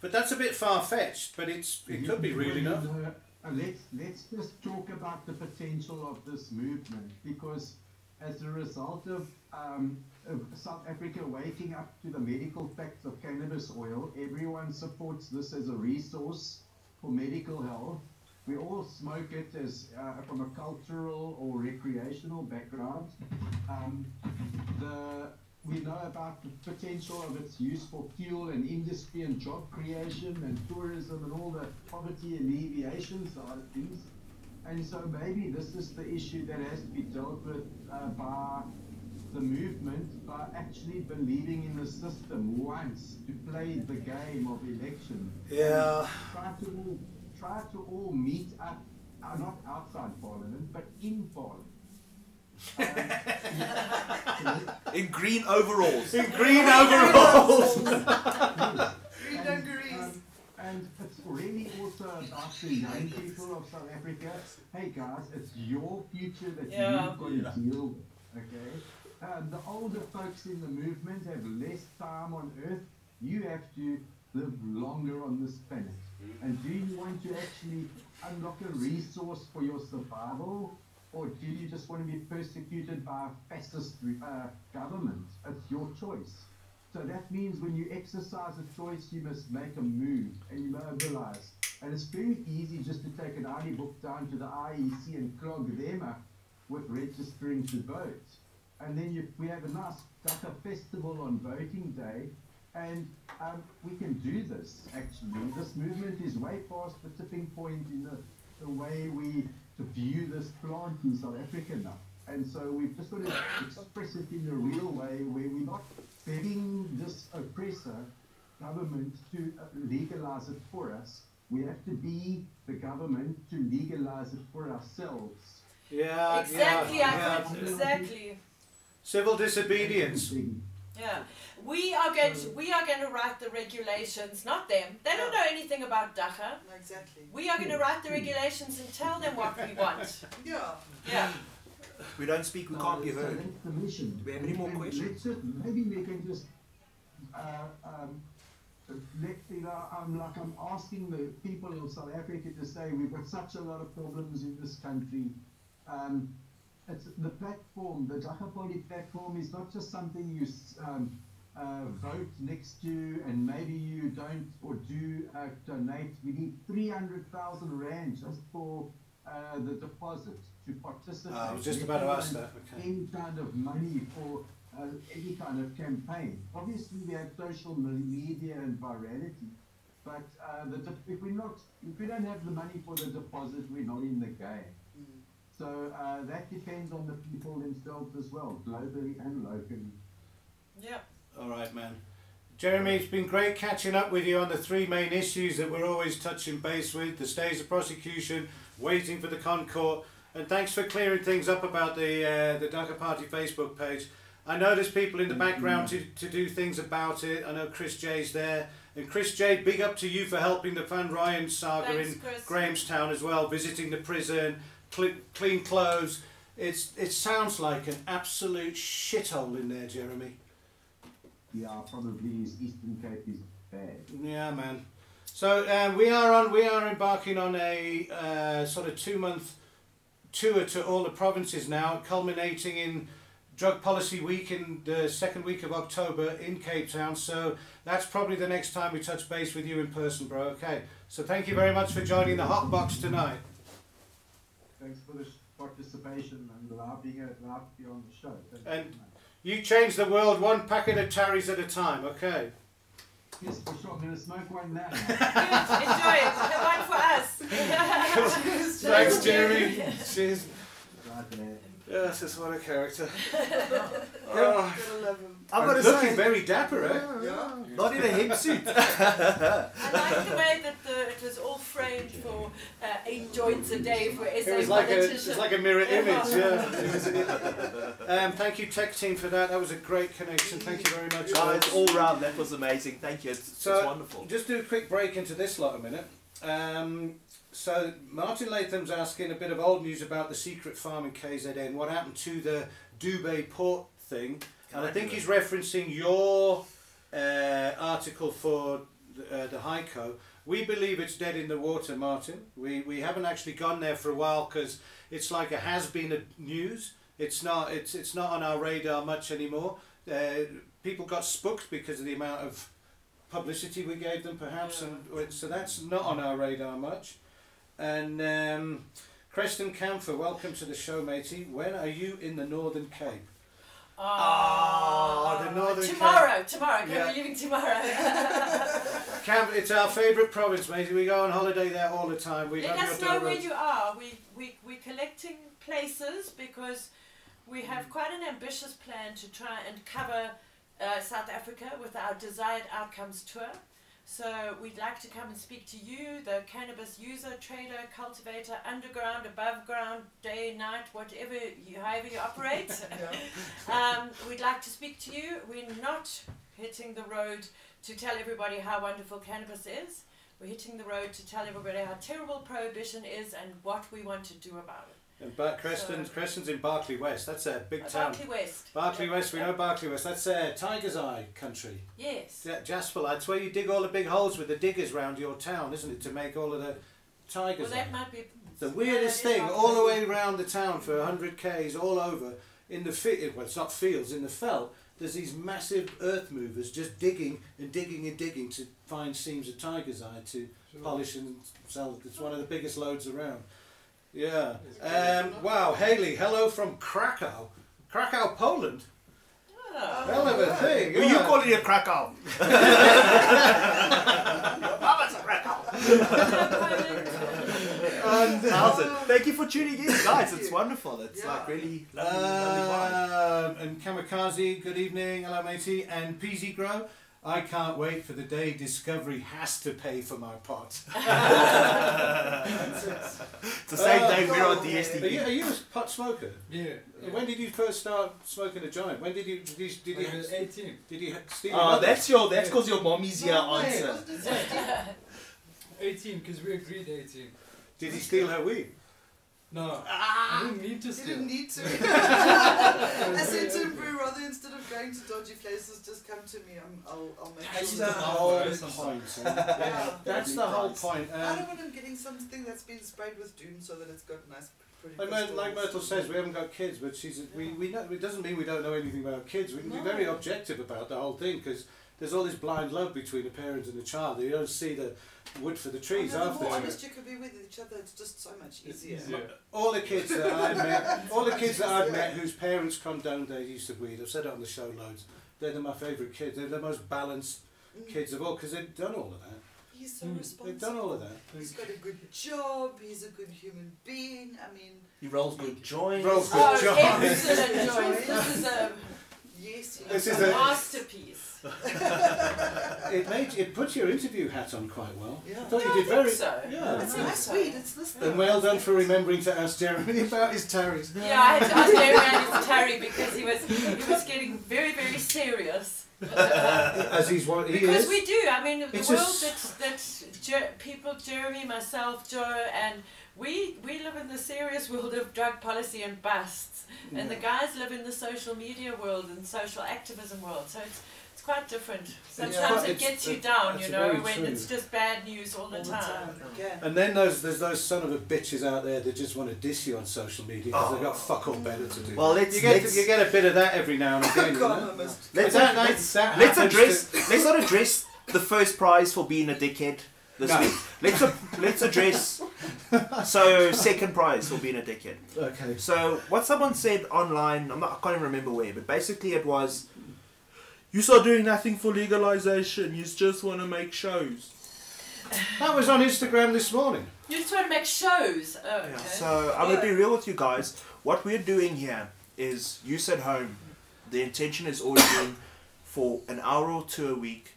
But that's a bit far fetched. But it's it could be real
Well, uh, let's let's just talk about the potential of this movement because as a result of, um, of South Africa waking up to the medical facts of cannabis oil, everyone supports this as a resource for medical health. We all smoke it as uh, from a cultural or recreational background. Um, the we know about the potential of its use for fuel and industry and job creation and tourism and all the poverty alleviation side of things. And so maybe this is the issue that has to be dealt with uh, by the movement by actually believing in the system once to play the game of election.
Yeah.
Try to all, try to all meet up, uh, not outside Parliament, but in Parliament.
In green overalls.
In green overalls.
Green
and,
dungarees.
um, and it's really also about the young people of South Africa. Hey guys, it's your future that
Yeah.
you've got to deal with. Okay? Um, the older folks in the movement have less time on earth. You have to live longer on this planet. And do you want to actually unlock a resource for your survival? Or do you just want to be persecuted by a fascist uh, government? It's your choice. So that means when you exercise a choice, you must make a move and you mobilize. And it's very easy just to take an ID book down to the IEC and clog them up with registering to vote. And then you, we have a nice Dagga festival on voting day, and um, we can do this actually. This movement is way past the tipping point in the, the way we view this plant in South Africa now. And so we've just got to express it in a real way where we're not begging this oppressor government to uh, legalize it for us. We have to be the government to legalize it for ourselves.
Yeah.
Exactly,
yeah,
I
yeah.
exactly.
Civil disobedience.
Yeah, we are going to we are going to write the regulations, not them. They don't know anything about Dagga.
Exactly.
We are going to write the regulations and tell them what we want.
Yeah.
Yeah.
We don't speak, we can't be
So
heard.
that's.
Do we have any more questions?
maybe we can just, uh, um, let, you know, I'm like, I'm asking the people of South Africa to say, we've got such a lot of problems in this country. Um, it's the platform, the Dagga platform is not just something you um, uh, vote next to and maybe you don't or do uh, donate. We need 300,000 rand just for uh, the deposit to participate.
Ah, I was just about to ask that. Okay.
Any kind of money for uh, any kind of campaign. Obviously, we have social media and virality, But uh, the, if we not, if we don't have the money for the deposit, we're not in the game. So uh, that depends on the people themselves as well, globally and locally.
Yeah.
All right, man. Jeremy, it's been great catching up with you on the three main issues that we're always touching base with the stays of prosecution, waiting for the ConCourt, and thanks for clearing things up about the uh, the Dagga Party Facebook page. I know there's people in the background to, to do things about it. I know Chris J's there. And Chris J, big up to you for helping the Van Ryan saga
Thanks,
in
Chris.
Grahamstown as well, visiting the prison, cle clean clothes. It's, it sounds like an absolute shithole in there, Jeremy.
Yeah, probably is Eastern Cape is bad.
Yeah, man. So uh, we are on. We are embarking on a uh, sort of two month tour to all the provinces now, culminating in Drug Policy Week in the second week of October in Cape Town. So that's probably the next time we touch base with you in person, bro. Okay. So thank you very much for joining the Hot Box tonight.
Thanks for the participation and allowing being allowed to be on the show. Thank
And-
very much.
You change the world one packet of tarries at a time. Okay.
Yes, for sure. I'm going to smoke one now.
Good. Enjoy it. Have one for us.
Thanks, Jeremy. Cheers.
right there.
Yes, that's what a character.
Oh,
Oh,
gotta love him.
I've
I'm
got to
looking
say,
very dapper, eh?
Yeah.
not in a hemp suit.
I like the way that the, it was all framed for uh, eight joints a day for SA
It was like a, it's like a mirror image, yeah. um, thank you, tech team, for that. That was a great connection. Thank you very much.
Guys,
guys.
all round, that was amazing. Thank you. It's,
So-
it's wonderful.
Just do a quick break into this lot a minute. Um, so Martin Latham's asking a bit of old news about the secret farm in KZN. What happened to the Dubai port thing?
Can
and I
I
think he's referencing your uh, article for the, uh, the Co. We believe it's dead in the water, Martin. We, we haven't actually gone there for a while because it's like a has been a news. It's not it's it's not on our radar much anymore. Uh, people got spooked because of the amount of publicity we gave them, perhaps, and so that's not on our radar much. And um, Creston Camphor, welcome to the show, matey. When are you in the Northern Cape?
Ah,
the Northern
tomorrow, tomorrow. Okay,
Yeah.
we're leaving tomorrow.
Camp, it's our favourite province, matey. We go on holiday there all the time. We
Let
love
us know where
roads.
you are. We, we, we're collecting places because we have quite an ambitious plan to try and cover uh, South Africa with our Desired Outcomes tour. So we'd like to come and speak to you, the cannabis user, trader, cultivator, underground, above ground, day, night, whatever, you, however you operate. um, we'd like to speak to you. We're not hitting the road to tell everybody how wonderful cannabis is. We're hitting the road to tell everybody how terrible prohibition is and what we want to do about it.
And Bar- Creston's, Creston's in Barkly West. That's a big
Uh,
town.
Barkly West.
Barkly
Yeah.
West, we know Barkly West. That's uh, Tiger's Eye country.
Yes.
Ja- Jasper, that's where you dig all the big holes with the diggers round your town, isn't it, to make all of the
Well,
Tiger's Eye.
that might be.
The weirdest thing,
Barkly
all the way around the town for 100 k's, all over, in the field, well, it's not fields, in the felt, there's these massive earth movers just digging and digging and digging to find seams of tiger's eye to polish and sell. It's one of the biggest loads around. Yeah. Um, wow, Haley, hello from Krakow. Krakow, Poland.
Oh.
Hell of a thing.
Who you
call
it a Krakow? Mama's a Krakow.
And,
How's it? Thank you for tuning in, guys. It's wonderful. It's
Yeah.
like really lovely, lovely vibe.
Um, and Kamikaze, good evening, hello matey, and PZ Grow. I can't wait for the day Discovery has to pay for my pot.
It's the same
Oh,
day we're on
God.
Are you, are you a pot smoker?
Yeah.
When did you first start smoking a joint? When did you did you, did
When
you,
was 18.
did you steal your ah,
Oh,
mother's?
that's your that's because your mommy's here
No
answer.
18, because we agreed 18.
Did he steal her weed?
No,
Ah.
I didn't need to
You didn't need to. I said to him, bro, rather instead of going to dodgy places, just come to me. I'm, I'll, I'll make
I
sure
used
That's the
that.
whole
first
point. son.
Yeah.
That's the whole point.
I don't want him getting something that's been sprayed with doom so that it's got nice, pretty
like, Myr- like. Myrtle says, we haven't got kids, but she's we, we know, it doesn't mean we don't know anything about kids. We can be very objective about the whole thing because there's all this blind love between a parent and a child. You don't see the wood for the
I
trees
know, the
after.
more honest you could be with each other, it's just so much
It's
easier.
easier.
All the kids that I've met, all the kids that I've met whose parents condoned their use of weed, I've said it on the show loads. They're the, my favourite kids. They're the most balanced
Mm.
kids of all because they've done all of that.
he's so
Mm,
responsible.
They've done all of that.
He's got a good job. He's a good human being. I mean,
He rolls good joints.
Rolls good
Oh,
job.
excellent choice. This is a,
yes. He
This
a
is a-
masterpiece.
It made it put your interview hat on quite well.
Yeah.
I thought
Yeah,
you
I
did
think
very.
so.
Yeah.
It's nice, sweet. It's this.
And well done for remembering to ask Jeremy about his tarries.
Yeah, I had to ask Jeremy and Terry because he was he was getting very very serious.
As he's what he
Because
is.
we do. I mean, the
It's
world
just-
that that Jer- people, Jeremy, myself, Joe, and we we live in the serious world of drug policy and busts, and the guys live in the social media world and social activism world. So it's it's quite different. Sometimes
quite-
it
it's-
gets you down, you know, when
true.
it's just bad news all the
all the
time.
time. Again.
And then those there's those son of a bitches out there that just want to diss you on social media because they've got
Oh.
fuck all better to do.
Well, let's
you get
let's,
you get a bit of that every now and again. you know?
I must-
let's,
But that-
let's,
that
let's
happens
address let's not address the first prize for being a dickhead this
No.
week. Let's a, let's address so second prize for being a dickhead.
Okay.
So what someone said online, I'm not, I can't even remember where, but basically it was, you are doing nothing for legalization. You just want to make shows.
That was on Instagram this morning.
You just want to make shows. Oh, okay.
So I'm gonna be real with you guys. What we're doing here is, you at home. The intention is always been for an hour or two a week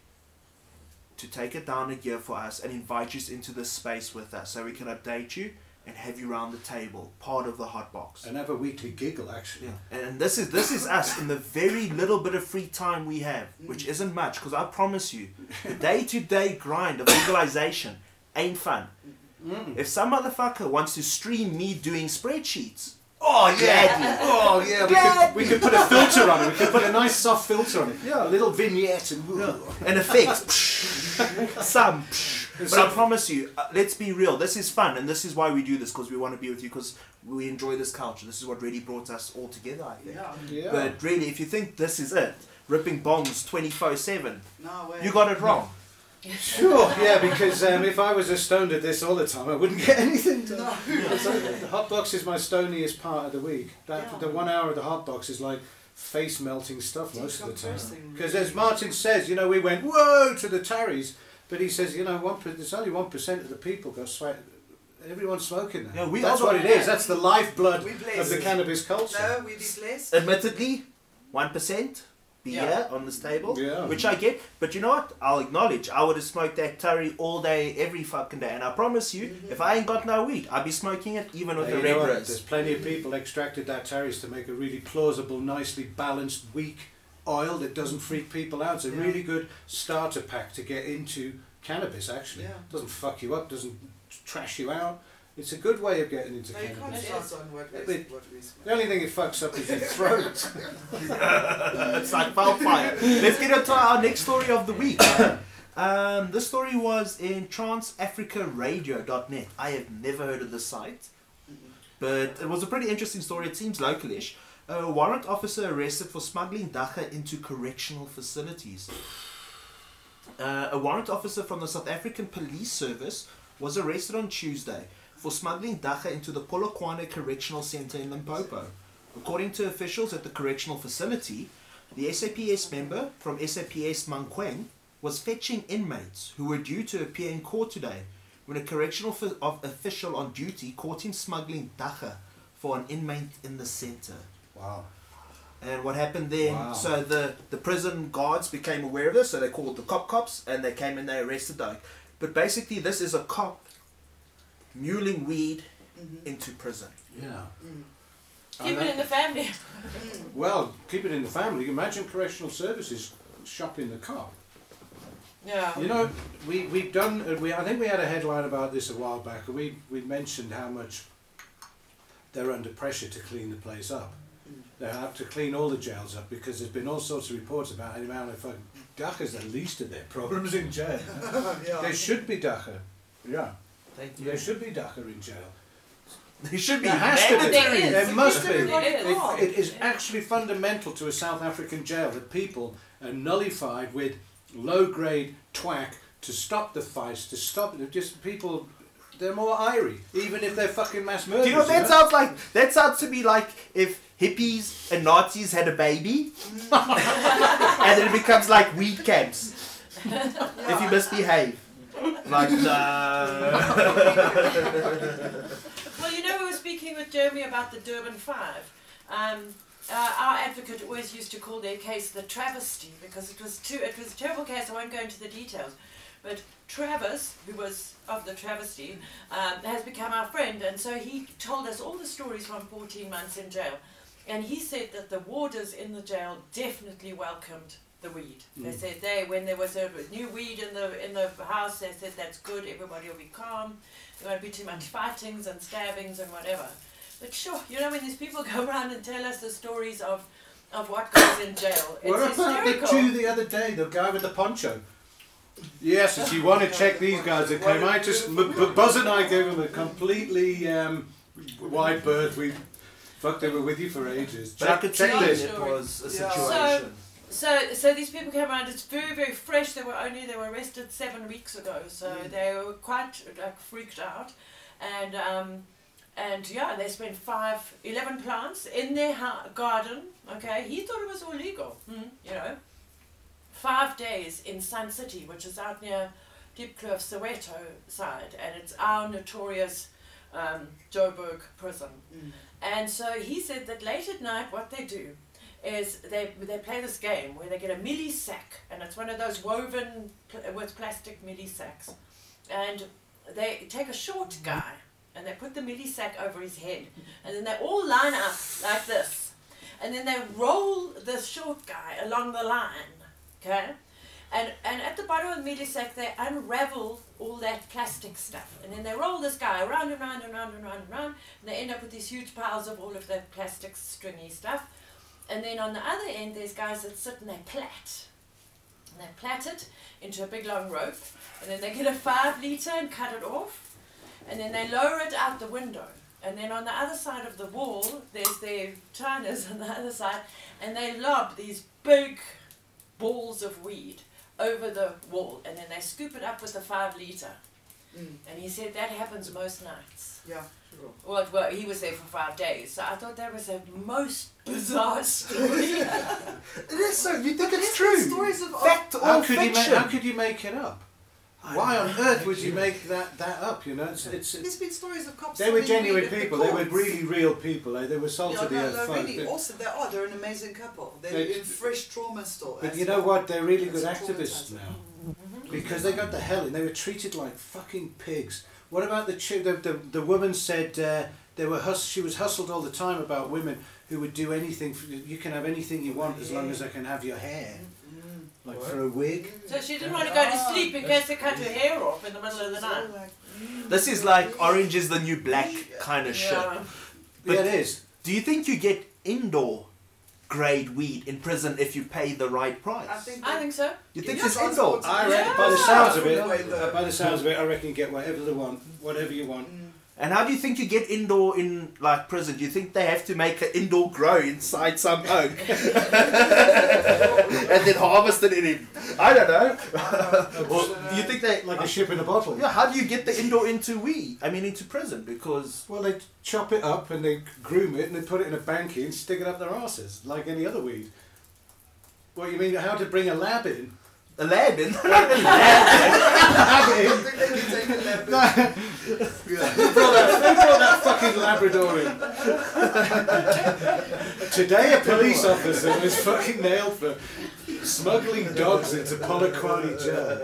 to take it down a gear for us and invite you into this space with us, so we can update you and have you round the table, part of the hot box.
And have a weekly giggle actually.
Yeah, and this is this is us in the very little bit of free time we have, which isn't much, because I promise you, the day-to-day grind of legalization ain't fun.
Mm.
If some motherfucker wants to stream me doing spreadsheets, oh yeah,
Oh yeah, we could, we could put a filter on it. We could put a nice soft filter on it.
Yeah.
A little vignette and.
and effects, some. But I promise you, uh, let's be real. This is fun, and this is why we do this because we want to be with you because we enjoy this culture. This is what really brought us all together. I think.
Yeah.
Yeah.
But really, if you think this is it, ripping bongs twenty four seven,
No way.
you got it wrong.
Sure, yeah, because um, if I was a stoned at this all the time, I wouldn't get anything done.
No.
the hot box is my stoniest part of the week. That
Yeah.
the one hour of the hot box is like face melting stuff most of the time. Because as Martin says, you know, we went whoa to the Tarries, but he says, you know, one per- there's only one percent of the people got sweat. Everyone's smoking now.
Yeah, we
That's what it is. That's the lifeblood of the cannabis culture.
No, we be blessed.
Admittedly, one percent beer
Yeah.
on this table,
Yeah.
which I get. But you know what? I'll acknowledge. I would have smoked that Terry all day, every fucking day, and I promise you, if I ain't got no weed, I'd be smoking it even with
Hey,
the
you
red.
There's plenty of people extracted that Tarries to make a really plausible, nicely balanced, weak oil that doesn't freak people out. It's a
Yeah.
really good starter pack to get into cannabis. Actually,
Yeah.
doesn't fuck you up, doesn't trash you out. It's a good way of getting into
No, you can't
cannabis.
start on what we,
Yeah, but-
what we smoke.
The only thing it fucks up is your throat.
it's like wildfire. Let's get into our next story of the week. Um, this story was in transafricaradio.net. I have never heard of this site, but it was a pretty interesting story. It seems localish. A warrant officer arrested for smuggling dagga into correctional facilities. Uh, a warrant officer from the South African Police Service was arrested on Tuesday for smuggling dagga into the Polokwane Correctional Centre in Limpopo. According to officials at the correctional facility, the SAPS member from SAPS Mankweng was fetching inmates who were due to appear in court today when a correctional of official on duty caught him smuggling dagga for an inmate in the centre.
wow.
And what happened then?
Wow.
So the, the prison guards became aware of this, so they called the cop cops, and they came and they arrested Doug. But basically, this is a cop muling weed
Mhm.
into prison.
Yeah.
Mm.
Keep it in the family.
Well, keep it in the family. Imagine correctional services shopping the cop.
Yeah.
You know, we we've done. uh, We I think we had a headline about this a while back. We we mentioned how much they're under pressure to clean the place up.
Mm.
They have to clean all the jails up because there's been all sorts of reports about the amount of fucking Dagga's the least of their problems in jail.
yeah.
There should be Dacha. Yeah,
Thank
there should be Dagga in jail.
There should be
There has to be.
There is.
There must be.
There
It,
is.
it is actually fundamental to a South African jail that people are nullified with low grade twack to stop the fights, to stop they're just people. They're more irie, even if they're fucking mass murderers.
Do you know what that sounds like? That sounds to me like if hippies and Nazis had a baby, and then it becomes like weed camps if you misbehave. Like, no.
Well, you know, we were speaking with Jeremy about the Durban Five. Um, uh, our advocate always used to call their case the travesty because it was too. It was a terrible case. I won't go into the details, but Travis, who was of the travesty, um, has become our friend, and so he told us all the stories from 14 months in jail, and he said that the warders in the jail definitely welcomed the weed. They
Mm.
said they, when there was a new weed in the in the house, they said that's good. Everybody will be calm. There won't be too much fightings and stabbings and whatever. But sure, you know when these people go around and tell us the stories of of what goes in jail, it's
What about the two the other day? The guy with the poncho. Yes, if you want to check these guys that came, I just M- B- Buzz and I gave them a completely um, wide berth. We fuck, they were with you for ages.
But I could
check
see
this.
it was a
Yeah.
situation.
So, so so these people came around. It's very, very fresh. They were only they were arrested seven weeks ago, so
Mm.
they were quite like freaked out, and um, and yeah, they spent five, eleven plants in their garden. Okay, he thought it was all legal. Mm, you know, five days in Sun City, which is out near Diepkloof, Soweto side, and it's our notorious um, Joburg prison.
Mm.
And so he said that late at night, what they do is they they play this game where they get a milli sack, and it's one of those woven pl- with plastic milli sacks, and they take a short mm-hmm. guy and they put the milli sack over his head, and then they all line up like this, and then they roll the short guy along the line, okay. And, and at the bottom of the milli sack, they unravel all that plastic stuff. And then they roll this guy around and round and round and round and round. And they end up with these huge piles of all of that plastic stringy stuff. And then on the other end, there's guys that sit and they plait. And they plait it into a big long rope. And then they get a five litre and cut it off. And then they lower it out the window. And then on the other side of the wall, there's their Chinas on the other side. And they lob these big balls of weed over the wall. And then they scoop it up with a five litre.
Mm.
And he said that happens most nights.
Yeah.
Well, well, he was there for five days, so I thought that was a most bizarre story.
It is so. You think
But
it's true?
Stories of,
Fact
How
or
could, you make,
fiction?
how could you make it up? Why on earth would you make that, that up? You know, it's, it's,
there's been stories of cops.
they were genuine
weed at the
people. They were really real people. eh? They were salt
Yeah,
of the
no,
earth
no, really.
They-
Also, they are. They're an amazing couple. They're
They-
in fresh trauma still.
But you know
well.
what? They're really
It's
good activists
traumatising.
now. Because they got the hell in. They were treated like fucking pigs. What about the the, the, the woman said uh, they were hus- she was hustled all the time about women who would do anything. For, you can have anything you want as long as I can have your hair.
Mm.
Like
What?
for a wig.
so she didn't want to go to sleep in case they cut her hair off in the middle of the night.
mm.
This is like orange is the new black kind of shit.
Yeah.
But-
yeah, it is.
Do you think you get indoor grade weed in prison if you pay the right price?
I think.
I think so.
You think
Yeah,
it's
that's
indoor?
I reckon
Yeah.
by the sounds of it,
No way, though.
by the sounds of it, I reckon you get whatever they want, whatever you want.
Mm.
And how do you think you get indoor in like prison? Do you think they have to make an indoor grow inside some oak and then harvest it in it? I don't know. Well, do you think they
Like a ship in a bottle.
Yeah, how do you get the indoor into weed? I mean, into prison because
Well, they chop it up and they groom it and they put it in a banky and stick it up their asses like any other weed. What you mean? How to bring a lab in?
a lab in.
Lab
I
in.
don't think they can take a lap.
Who brought that, who brought that fucking Labrador in? Today, a police officer was fucking nailed for smuggling dogs into Polokwane jail.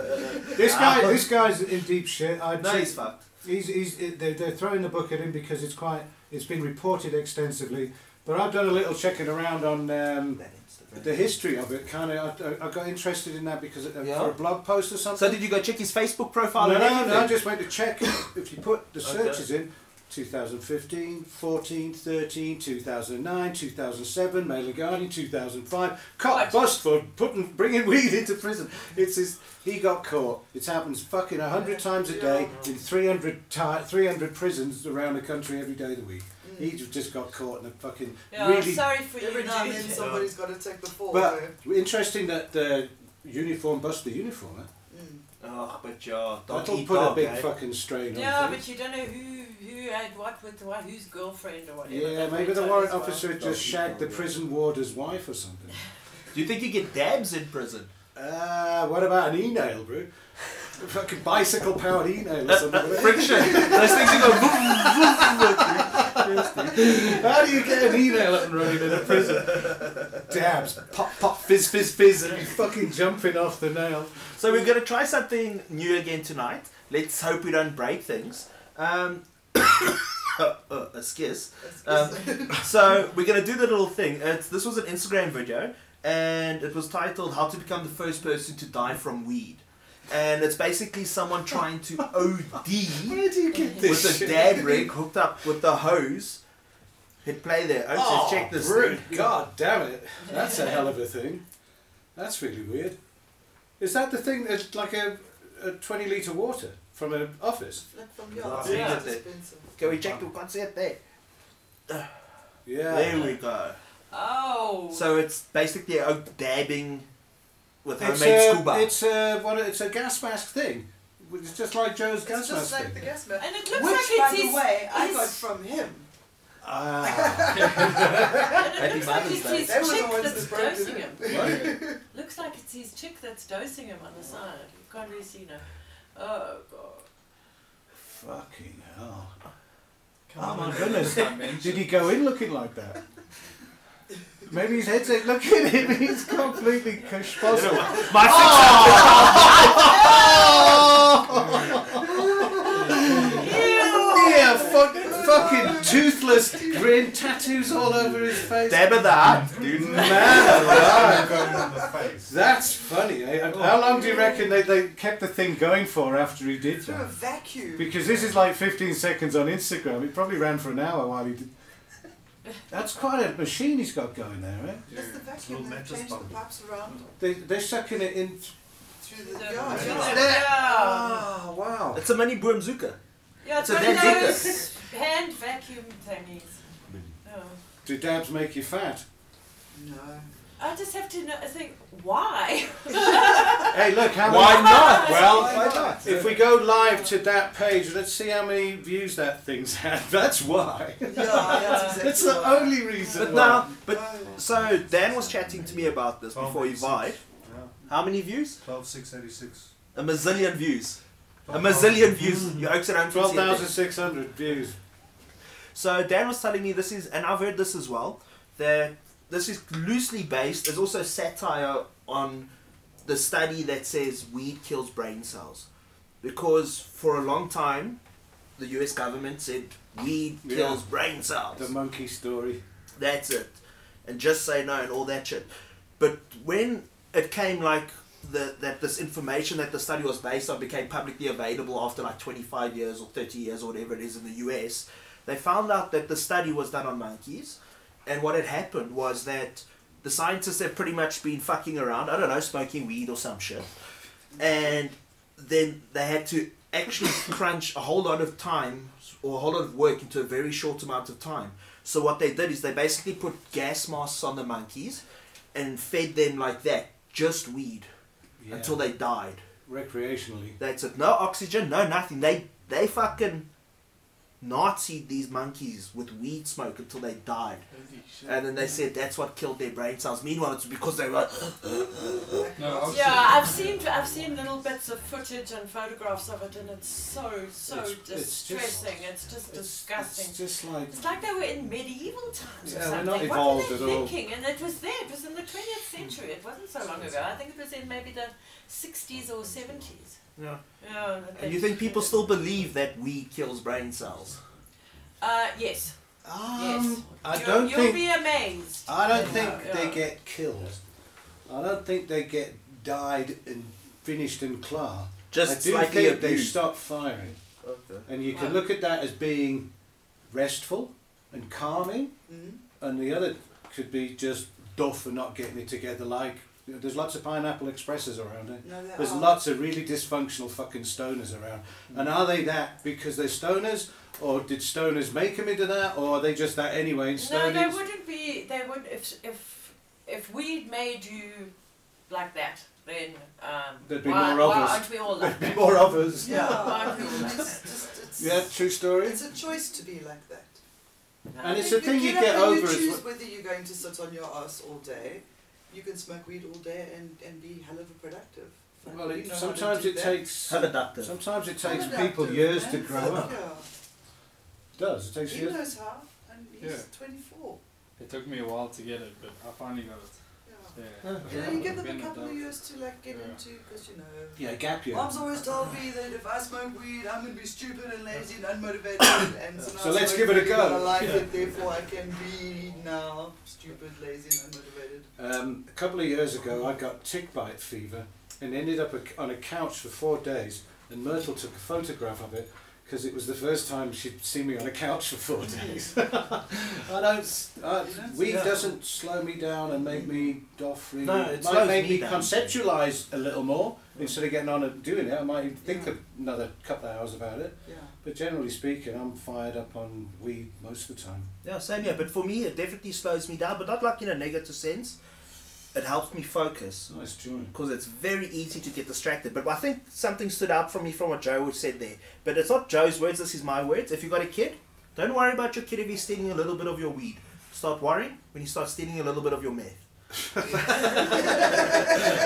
This guy, this guy's in deep shit. I'd
no, he's fucked.
He's, he's, they're, they're throwing the book at him because it's quite, it's been reported extensively. But I've done a little checking around on um, the history of it. Kind of, I, I got interested in that because uh,
Yeah.
for a blog post or something.
So did you go check his Facebook profile?
no, no, no, I just went to check. if you put the
Okay.
searches in, 2015, 14, 13, 2009, 2007, Mail and Guardian, 2005. Cop bust for putting bringing weed into prison. It's his. He got caught. It happens fucking hundred times a day in 300 ti 300 prisons around the country every day of the week. He ju- just got caught in a fucking
Yeah,
really.
sorry for you,
Every now and then somebody's got to take the fall.
But
eh?
interesting that the uniform bust the uniform. Eh?
Mm.
Oh, but yeah, dog
That'll put
dog,
a big
eh?
fucking strain on
Yeah, but you don't know who who had what with what, whose girlfriend or whatever.
Yeah,
That
maybe the warrant
as well.
officer just shagged the prison warder's wife or something.
Do you think you get dabs in prison?
Uh, what about an e-nail, bro? fucking bicycle powered e-nail or something.
Friction. Those things you go.
How do you get an e-nail up and running in a prison? Dabs, pop, pop, fizz, fizz, fizz, and you fucking jumping off the nail.
So we're gonna try something new again tonight. Let's hope we don't break things. Um, uh, excuse. Um, so we're gonna do the little thing. It's, this was an Instagram video, and it was titled "How to Become the First Person to Die from Weed." And it's basically someone trying to OD
Where do you get this
with a
shit?
dab rig hooked up with the hose. Hit play there. Oh,
Oh,
check this
brute.
thing.
God damn it. That's a hell of a thing. That's really weird. Is that the thing that's like a, a 20 litre water from an office?
From your
Yeah. Yeah. Can we check? the can't see it there.
Yeah.
There we go.
Oh.
So it's basically a dabbing with
It's
homemade
a,
scuba.
it's a, what, it's a gas mask thing. It's just like Joe's
It's
gas
just
mask
like
thing.
the gas mask.
and it looks
Which,
like
by
it's
the
his,
way, I got from him.
Ah.
and it looks like it's his
They
chick
ones
that's dosing
it.
him. Looks like it's his chick that's dosing him on the side. You can't really see now. Oh god.
Fucking hell.
Come
Oh
on,
my goodness. Did he go in looking like that? Maybe his head's like, look at him, he's completely cush possible.
My
Yeah, fuck, fucking toothless grin, tattoos all over his face.
dab of that, dude.
Man alive.
Going on the face.
That's funny. Eh? How long do you reckon they, they kept the thing going for after he did
Through a
that?
vacuum.
Because this is like 15 seconds on Instagram. It probably ran for an hour while he did. That's quite a machine he's got going there, eh?
It's the vacuum
little
that
mattress
changed the pipes around
They, they're sucking it in.
through the
The-
yeah,
yeah.
yeah.
Ah, wow.
It's a mini boomzuka.
Yeah, it's
So
one of those hand vacuum thingies. Oh.
Do dabs make you fat?
No.
I just have to know, think why.
Hey, look, how
Why
many.
not?
Well,
Why not?
if we go live to that page, let's see how many views that thing's had. That's why.
Yeah, that's exactly
That's the
why.
only reason
But
why.
now, but so Dan was chatting to me about this before he vied. How many views?
12686.
A mazillion views. A mazillion views. You oaks around
12,600 views.
So Dan was telling me this is, and I've heard this as well, that this is loosely based. There's also satire on the study that says weed kills brain cells, because for a long time, the U.S. government said weed
Yeah.
kills brain cells.
The monkey story.
That's it. And just say no and all that shit. But when it came like the, that this information that the study was based on became publicly available after like 25 years or 30 years or whatever it is in the US, they found out that the study was done on monkeys. And what had happened was that the scientists had pretty much been fucking around, I don't know, smoking weed or some shit. And then they had to actually crunch a whole lot of time or a whole lot of work into a very short amount of time. So what they did is they basically put gas masks on the monkeys and fed them like that, just weed,
Yeah.
until they died.
Recreationally.
That's it. No oxygen, no nothing. They they fucking Nazied these monkeys with weed smoke until they died. And then they said that's what killed their brain cells. Meanwhile, it's because they were.
No,
Yeah, I've seen I've seen little bits of footage and photographs of it, and it's so so
It's- it's just-
distressing. It's, just
It's,
disgusting.
it's just like
It's like they were in medieval times or
Yeah, we're
something.
not
what
evolved
were
at
they
all.
And it was there. It was in the 20th century. It wasn't so long ago. I think it was in maybe the 60s or 70s.
Yeah.
Yeah.
And you think people still believe that weed kills brain cells?
Uh, yes. yes.
I
you'll,
don't
you'll
think
be amazed.
I don't
Yeah,
think
yeah.
they get killed. I don't think they get died and finished in claw. I
Just
do
slightly
think they stop firing,
Okay.
and you can
Wow.
look at that as being restful and calming,
Mhm.
and the other could be just duff and not getting it together. Like you know, there's lots of pineapple expresses around it.
No, they
There's
are.
lots of really dysfunctional fucking stoners around. And are they that because they're stoners, or did stoners make them into that, or are they just that anyway? And
No, they wouldn't be. They would if if if we'd made you like that, then um,
There'd be
why,
more of
why
us.
aren't we all like
There'd be more of us.
Yeah,
Why aren't we all like
it's just it's,
Yeah, true story.
it's a choice to be like that.
And it's a thing you
know,
get over
You
as
choose
well.
whether you're going to sit on your ass all day. You can smoke weed all day and, and be hell of a productive.
Well,
You
it,
know how to
sometimes it takes. Sometimes it takes people years to grow up.
Yeah.
It does. It takes
He
years.
knows how, and he's
Yeah.
24.
It took me a while to get it, but I finally got it.
Yeah.
Yeah.
You know, you give them a couple of years to like get
Yeah.
into, because you know.
Yeah, gap year.
Mom's always told me that if I smoke weed, I'm gonna be stupid and lazy and unmotivated. And so,
So let's give it a go.
I like
Yeah.
it, therefore I can be now stupid, lazy, and unmotivated.
Um, a couple of years ago, I got tick bite fever and ended up a, on a couch for four days. And Myrtle took a photograph of it because it was the first time she'd seen me on a couch for four days. I don't. s- I,
You don't
weed
see-
doesn't slow me down and make me doff really.
No, it
might make
me
me conceptualize a little more instead of getting on and doing it. I might think
Yeah.
another couple of hours about it.
Yeah.
But generally speaking, I'm fired up on weed most of the time.
Yeah, same here. But for me, it definitely slows me down, but not like in a negative sense. It helps me focus
Nice joint.
because it's very easy to get distracted. But I think something stood out for me from what Joe said there. But it's not Joe's words, this is my words. If you got a kid, don't worry about your kid if he's stealing a little bit of your weed. Start worrying when he starts stealing a little bit of your meth.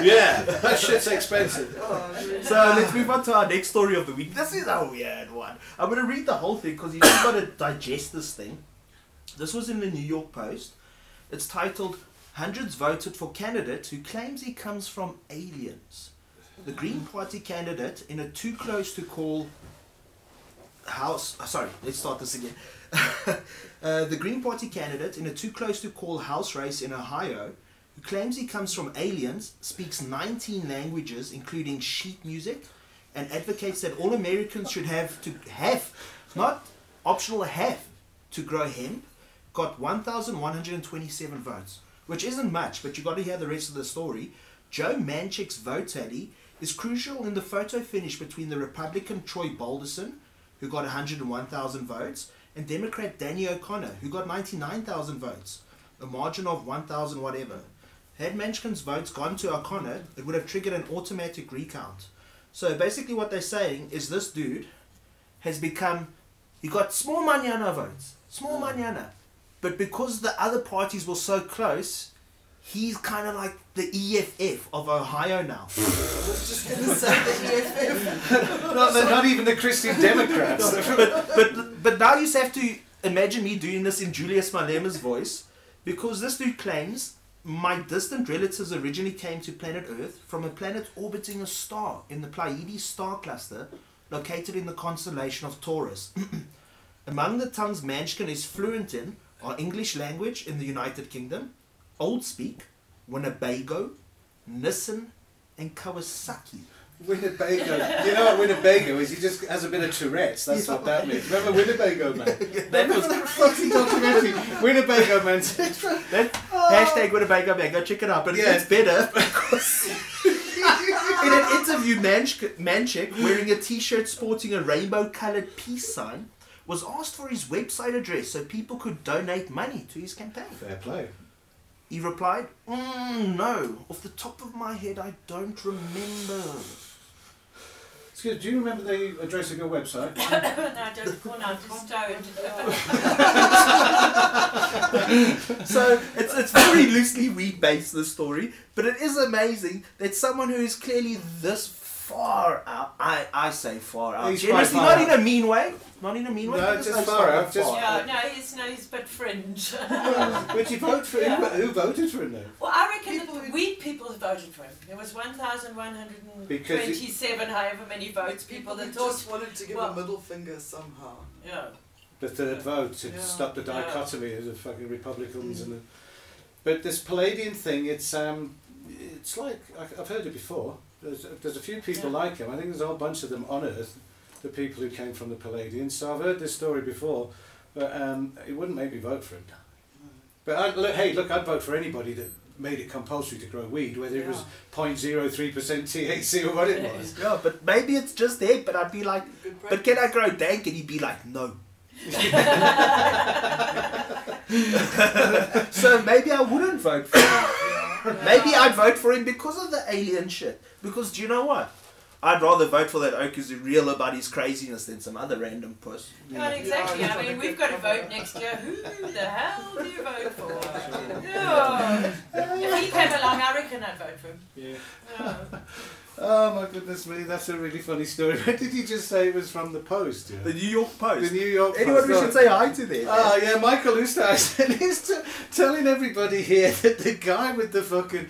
yeah, that shit's expensive.
So let's move on to our next story of the week. This is a weird one. I'm going to read the whole thing because you've got to digest this thing. This was in the New York Post. It's titled Hundreds Voted for Candidate Who Claims He Comes from Aliens. The Green Party candidate in a too close to call house. uh, sorry, let's start this again. uh, the Green Party candidate in a too close to call house race in Ohio who claims he comes from aliens, speaks 19 languages, including sheet music, and advocates that all Americans should have to have, not optional, have to grow hemp, got 1,127 votes, which isn't much, but you got to hear the rest of the story. Joe Manchik's vote tally is crucial in the photo finish between the Republican Troy Balderson, who got 101,000 votes, and Democrat Danny O'Connor, who got 99,000 votes, a margin of 1,000 whatever. Had Manchik's votes gone to O'Connor, it would have triggered an automatic recount. So basically, what they're saying is this dude has become, he got small manana votes, small hmm. manana, but because the other parties were so close, he's kind of like the EFF of Ohio now.
I was just gonna say the EFF.
not, not even the Christian Democrats.
but but but now you just have to imagine me doing this in Julius Malema's voice, because this dude claims my distant relatives originally came to planet Earth from a planet orbiting a star in the Pleiades star cluster, located in the constellation of Taurus. Among the tongues Manchik is fluent in are English language in the United Kingdom, Old Speak, Winnebago, Nissen, and Kawasaki.
Winnebago. You know what Winnebago is? He just has a bit of Tourette's. That's what that means. Remember Winnebago Man?
That was
that fucking documentary? Winnebago Man.
That hashtag Winnebago man, go check it out. But it
Yeah.
gets better in an interview, Manch- Manchik, wearing a t-shirt sporting a rainbow-colored peace sign, was asked for his website address so people could donate money to his campaign.
Fair play.
He replied, mm, "No, off the top of my head, I don't remember."
Excuse do you remember the address of your website?
no, don't call out, just don't.
So it's, it's very loosely weed based this story, but it is amazing that someone who is clearly this far out, I, I say far out,
He's
generously,
quite far
not in a mean way, not in a mean way,
No,
but
just
like
far out, just-
Yeah, no, he's no, he's but fringe.
Would you vote for
Yeah.
him? Who voted for him then?
well, I reckon
People
the
who-
weed people voted for him. There was 1,127, however many votes, people that thought,
just wanted to give
well-
a middle finger somehow.
yeah.
The third vote to
Yeah.
stop the
Yeah.
dichotomy of the fucking Republicans
Mm.
and the. But this Pleiadian thing, it's um, it's like I've heard it before. There's there's a few people
Yeah.
like him. I think there's a whole bunch of them on Earth, the people who came from the Pleiadians. So I've heard this story before, but um, it wouldn't make me vote for him. But I, look, hey, look, I'd vote for anybody that made it compulsory to grow weed, whether it was
Yeah.
0.03% THC or what it was.
Yeah, but maybe it's just there, but I'd be like, but can I grow dank? And he'd be like, no. so maybe I wouldn't vote for him. Maybe I'd vote for him because of the alien shit. Because do you know what? I'd rather vote for that oak who's real about his craziness than some other random puss.
Yeah, exactly.
Yeah,
I mean, we've got
a
to vote next year. Who the hell do you vote for? Yeah. If he came along, I reckon I'd vote for him.
Yeah.
Yeah.
Oh my goodness me, that's a really funny story. Where did you just say it was from the Post? Yeah?
The New York Post.
The New York Post.
Anyone
Post.
we
no.
should say hi to there.
Oh ah, yeah, Michael Oosthuizen is t- telling everybody here that the guy with the fucking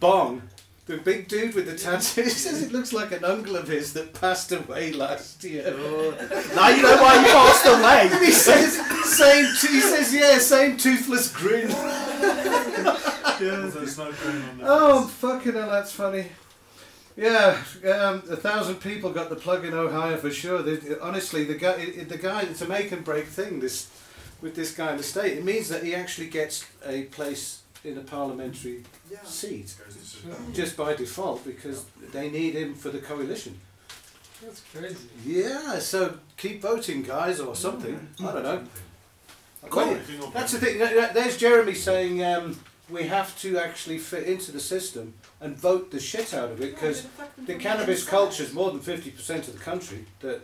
bong, the big dude with the tattoo, he says it looks like an uncle of his that passed away last year. Oh.
now you know why he passed away.
And he says same. T- he says yeah, same toothless grin.
There's no snow cone on that.
Oh fucking hell, that's funny. Yeah, um, a thousand people got the plug in Ohio for sure. They, honestly, the guy, it, the guy, it's a make and break thing. This with this guy in the state, it means that he actually gets a place in a parliamentary
Yeah.
seat
Goes to
Sure.
just by default because they need him for the coalition.
That's crazy.
Yeah, so keep voting, guys, or something. I don't know.
Cool.
Wait, That's the thing. there- there- There's Jeremy saying um, we have to actually fit into the system and vote the shit out of it because the cannabis culture is more than fifty percent of the country. That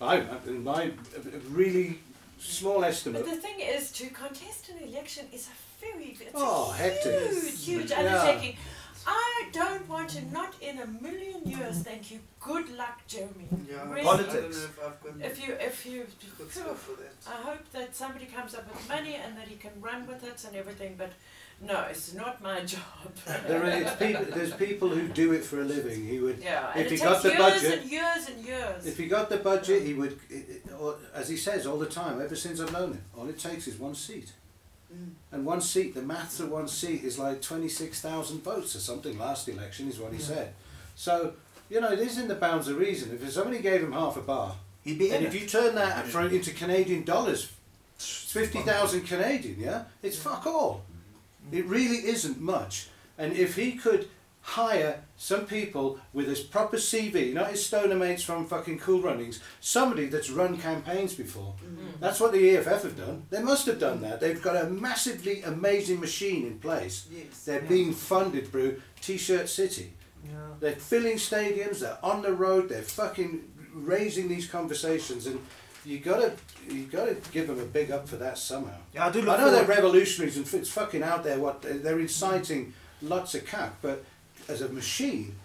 I, in my really small estimate.
But the thing is, to contest an election is a very it's
Oh,
a
hectic.
huge, huge
Yeah.
undertaking. I don't want to, not in a million years, thank you. Good luck, Jeremy.
Yeah.
Really.
I
Politics.
if
If you, if you,
good stuff for that.
I hope that somebody comes up with money and that he can run with it and everything. But no, it's not my job.
There are, it's people, there's people who do it for a living. He would,
yeah,
If he got the
years
budget-
and years and years.
if he got the budget, he would, it, it, or, as he says all the time, ever since I've known him, all it takes is one seat.
Mm.
And one seat, the maths of one seat is like 26,000 votes or something last election, is what he said. So, you know, it is in the bounds of reason. If somebody gave him half a bar,
He'd be in
and if
it.
you turn that into Canadian dollars, 50,000 Canadian, yeah? It's fuck all. It really isn't much. And if he could hire some people with his proper CV, not his stoner mates from fucking Cool Runnings, somebody that's run campaigns before.
Mm.
That's what the EFF have done. They must have done that. They've got a massively amazing machine in place.
Yes.
They're being funded through T-shirt City.
Yeah.
They're filling stadiums. They're on the road. They're fucking raising these conversations, and you gotta you gotta give them a big up for that somehow.
Yeah, I do
I know they're revolutionaries and it's fucking out there. What they're inciting lots of cack, but as a machine,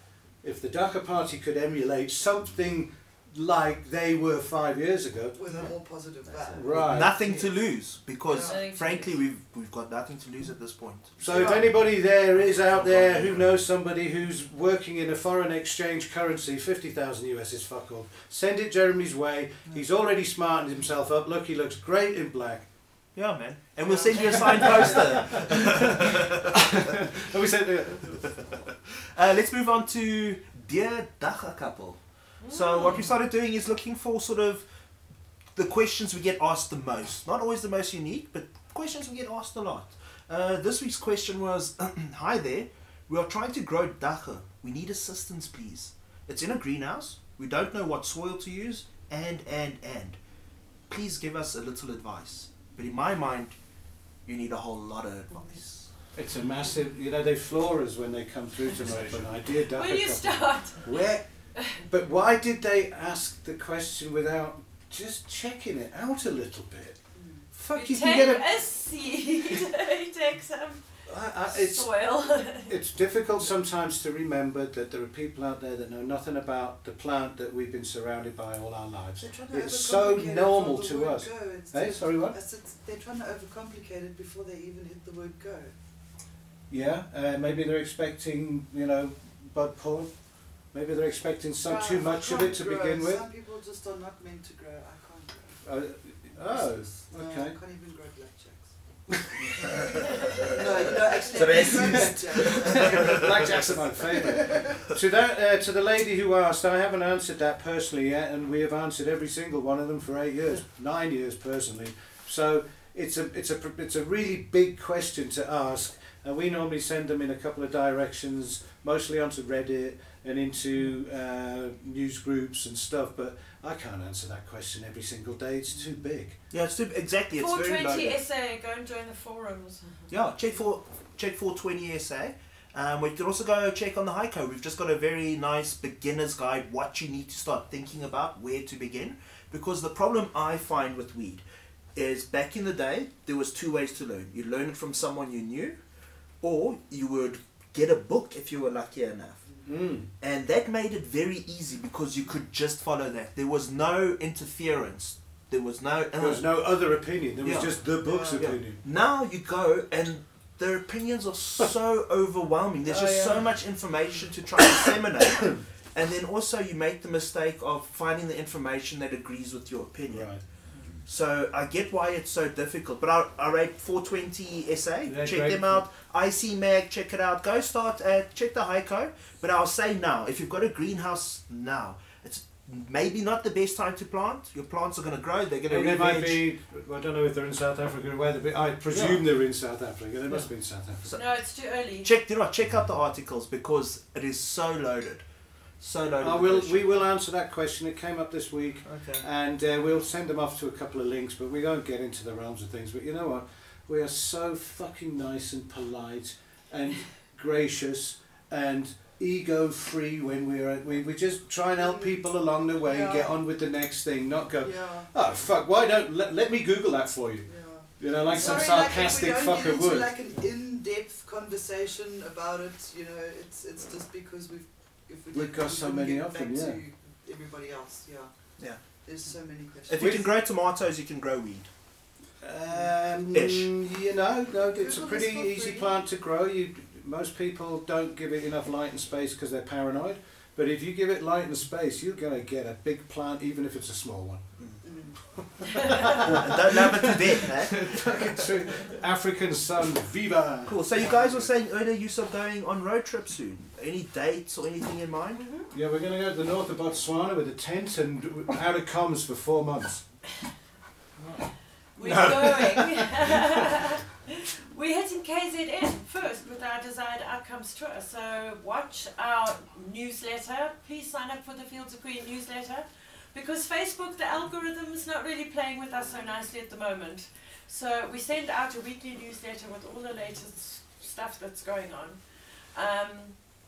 if the Dagga party could emulate something like they were five years ago,
With a more positive vibe.
right?
Nothing to lose because,
Yeah.
Frankly, we've we've got nothing to lose at this point.
So if anybody there is out there who knows somebody who's working in a foreign exchange currency, 50,000 US is fuck all. Send it Jeremy's way. He's already smartened himself up. Look, he looks great in black.
Yeah, man. And we'll send you a signed poster.
And we said, uh,
Uh, let's move on to Dear Dagga Couple. So, what we started doing is looking for sort of the questions we get asked the most. Not always the most unique, but questions we get asked a lot. Uh, this week's question was Hi there, we are trying to grow dagga. We need assistance, please. It's in a greenhouse. We don't know what soil to use, and, and, and. Please give us a little advice. But in my mind, you need a whole lot of advice.
it's a massive, you know, they floor us when they come through to me. An idea,
Where do you
Daca
start?
Where? But why did they ask the question without just checking it out a little bit? Fuck, you,
you
can get a.
a seed, you take some
I, I, it's
soil.
it's difficult sometimes to remember that there are people out there that know nothing about the plant that we've been surrounded by all our lives.
They're trying to
It's so
overcomplicate it
normal to us. Hey, sorry, what?
They're trying to overcomplicate it before they even hit the word go.
Yeah, uh, maybe they're expecting, you know, bud porn. Maybe they're expecting some too much of it to
grow.
begin with.
Some people just are not meant to grow. I can't grow.
Uh, oh,
No, I can't even grow blackjacks. no, no, actually,
So
I
that's-
can grow blackjacks.
Blackjacks are my favourite. to that, uh, to the lady who asked, I haven't answered that personally yet, and we have answered every single one of them for eight years, nine years personally. So it's a, it's a, it's a really big question to ask, and we normally send them in a couple of directions, mostly onto Reddit and into uh, news groups and stuff. But I can't answer that question every single day; it's too big.
Yeah, it's too, exactly. It's very
420
loaded.
SA, go and join the forums.
Yeah, check for check for twenty SA. Um, we can also go check on the high Heiko. We've just got a very nice beginner's guide, what you need to start thinking about, where to begin. Because the problem I find with weed is back in the day, there was two ways to learn. You learn it from someone you knew, or you would get a book if you were lucky enough.
Mm.
And that made it very easy because you could just follow that. There was no interference. There was no.
There was no other opinion. There was just the book's
Yeah.
opinion.
Now you go and their opinions are so overwhelming. There's
Oh,
just
yeah.
so much information to try and disseminate. and then also you make the mistake of finding the information that agrees with your opinion.
Right.
So I get why it's so difficult. But I, I rate 420 SA.
Yeah,
check
great.
them out. IC Mag, check it out. Go start at check the Heiko. But I'll say now, if you've got a greenhouse now, it's maybe not the best time to plant. Your plants are going to grow. They're going to
And they might be. I don't know if they're in South Africa or where they be. I presume they're in South Africa. They must
Yeah.
be in South Africa.
No, it's too early.
Check, you know, check out the articles because it is so loaded, so loaded.
I will.
questions.
We will answer that question. It came up this week,
Okay.
and uh, we'll send them off to a couple of links. But we don't get into the realms of things. But you know what? We are so fucking nice and polite and gracious and ego free when we're at, we we just try and help people along the way and get on with the next thing. Not go.
Yeah,
Oh fuck! Why don't let, let me Google that for you?
yeah.
You know, like some sarcastic
like, we don't
fucker would.
like an in-depth conversation about it, you know, it's it's just because we've if we didn't-
got
we
so many
get
of them, yeah.
to everybody else, yeah.
Yeah.
There's so many questions.
If you can grow tomatoes, you can grow weed.
Um,
Ish.
You know, no, it's a
Google
pretty
this for
easy
free.
plant to grow. You most people don't give it enough light and space because they're paranoid. But if you give it light and space, you're gonna get a big plant, even if it's a small one.
Mm.
Don't love it to death, eh?
True. African sun, viva!
Cool. So you guys were saying earlier you are going on road trip soon. Any dates or anything in mind?
Yeah, we're gonna go to the north of Botswana with a tent and out of comms for four months.
We're going. We're hitting KZN first with our desired outcomes tour. So watch our newsletter. Please sign up for the Fields of Green newsletter because Facebook, the algorithm is not really playing with us so nicely at the moment. So we send out a weekly newsletter with all the latest stuff that's going on. Um,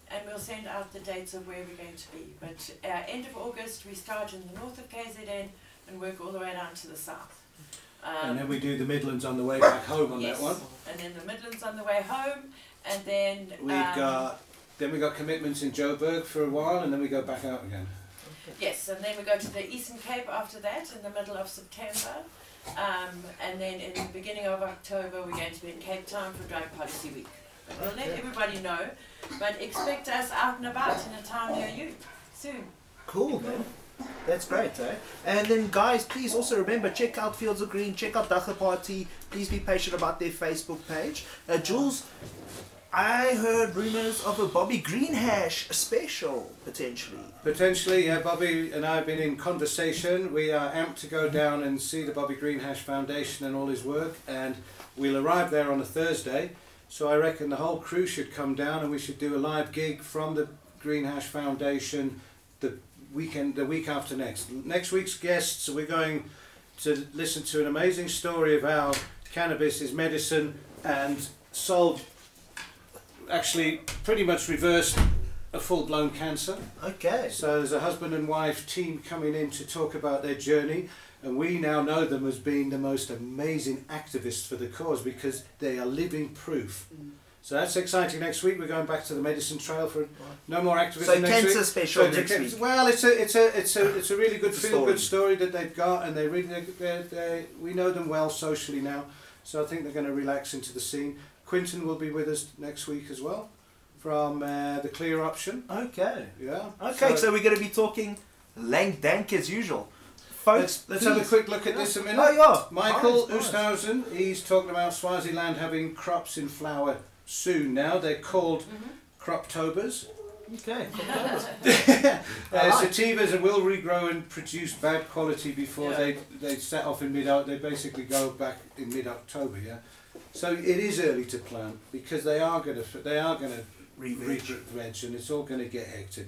and we'll send out the dates of where we're going to be. But uh, end of August, we start in the north of KZN and work all the way down to the south. Um,
and then we do the Midlands on the way back home on
yes.
that one.
And then the Midlands on the way home, and then
We've
um,
got then we got commitments in Joburg for a while, and then we go back out again.
Yes, and then we go to the Eastern Cape after that in the middle of September, um, and then in the beginning of October we're going to be in Cape Town for Drug Policy Week. But we'll let everybody know, but expect us out and about in a town near you soon.
Cool, man. That's great, eh? And then, guys, please also remember check out Fields of Green, check out Dagga Party. Please be patient about their Facebook page. Uh, Jules, I heard rumors of a Bobby Green hash special potentially.
Potentially, yeah. Bobby and I have been in conversation. We are amped to go down and see the Bobby Greenhash Foundation and all his work, and we'll arrive there on a Thursday. So I reckon the whole crew should come down, and we should do a live gig from the Greenhash Foundation the weekend, the week after next. Next week's guests, we're going to listen to an amazing story of how cannabis is medicine and solved, actually, pretty much reversed a full-blown cancer.
Okay.
So there's a husband and wife team coming in to talk about their journey, and we now know them as being the most amazing activists for the cause because they are living proof.
Mm.
So that's exciting. Next week we're going back to the medicine trail for no more activism
So
next
cancer
week.
special
So
next week.
Well, it's a it's a it's a it's a really good feel good story that they've got, and they really they they we know them well socially now. So I think they're going to relax into the scene. Quinton will be with us next week as well, from uh, the Clear Option.
Okay.
Yeah.
Okay, so, we're going to be talking Lang Dank as usual. Folks,
Let's, let's have a quick look at this a minute.
Oh, yeah.
Michael
Nice, nice.
Oosthuizen, he's talking about Swaziland having crops in flower soon now. They're called croptobers.
Okay.
Uh,
I
sativas will regrow and produce bad quality before
Yeah.
they they set off in mid. They basically go back in mid October. Yeah, so it is early to plant because they are going to they are going to re-veg and it's all going to get hectic.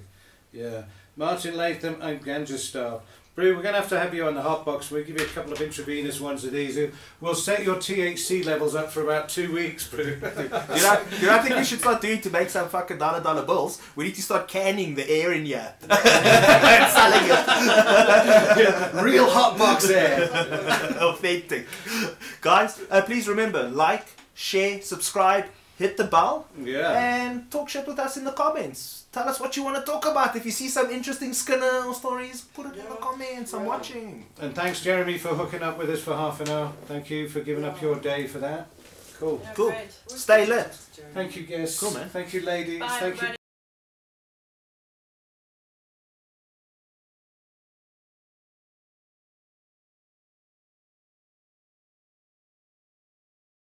Yeah, Martin Latham and Ganja Star. Brew, we're going to have to have you on the hot box. We'll give you a couple of intravenous ones of these. We'll set your THC levels up for about two weeks, Brew.
You know, you know, I think we should start doing to make some fucking dollar dollar bills. We need to start canning the air in here and selling it.
Real hot box air.
Authentic. Guys, uh, please remember like, share, subscribe, hit the bell,
Yeah.
and talk shit with us in the comments. Tell us what you want to talk about. If you see some interesting Skinner or stories, put it in the
Yeah.
comments. I'm
Yeah.
watching.
And thanks, Jeremy, for hooking up with us for half an hour. Thank you for giving up your day for that. Cool.
Yeah,
Cool.
great.
Stay lit.
Thank you, guests.
Cool, man.
Thank you, ladies.
Bye,
Thank you.
everybody.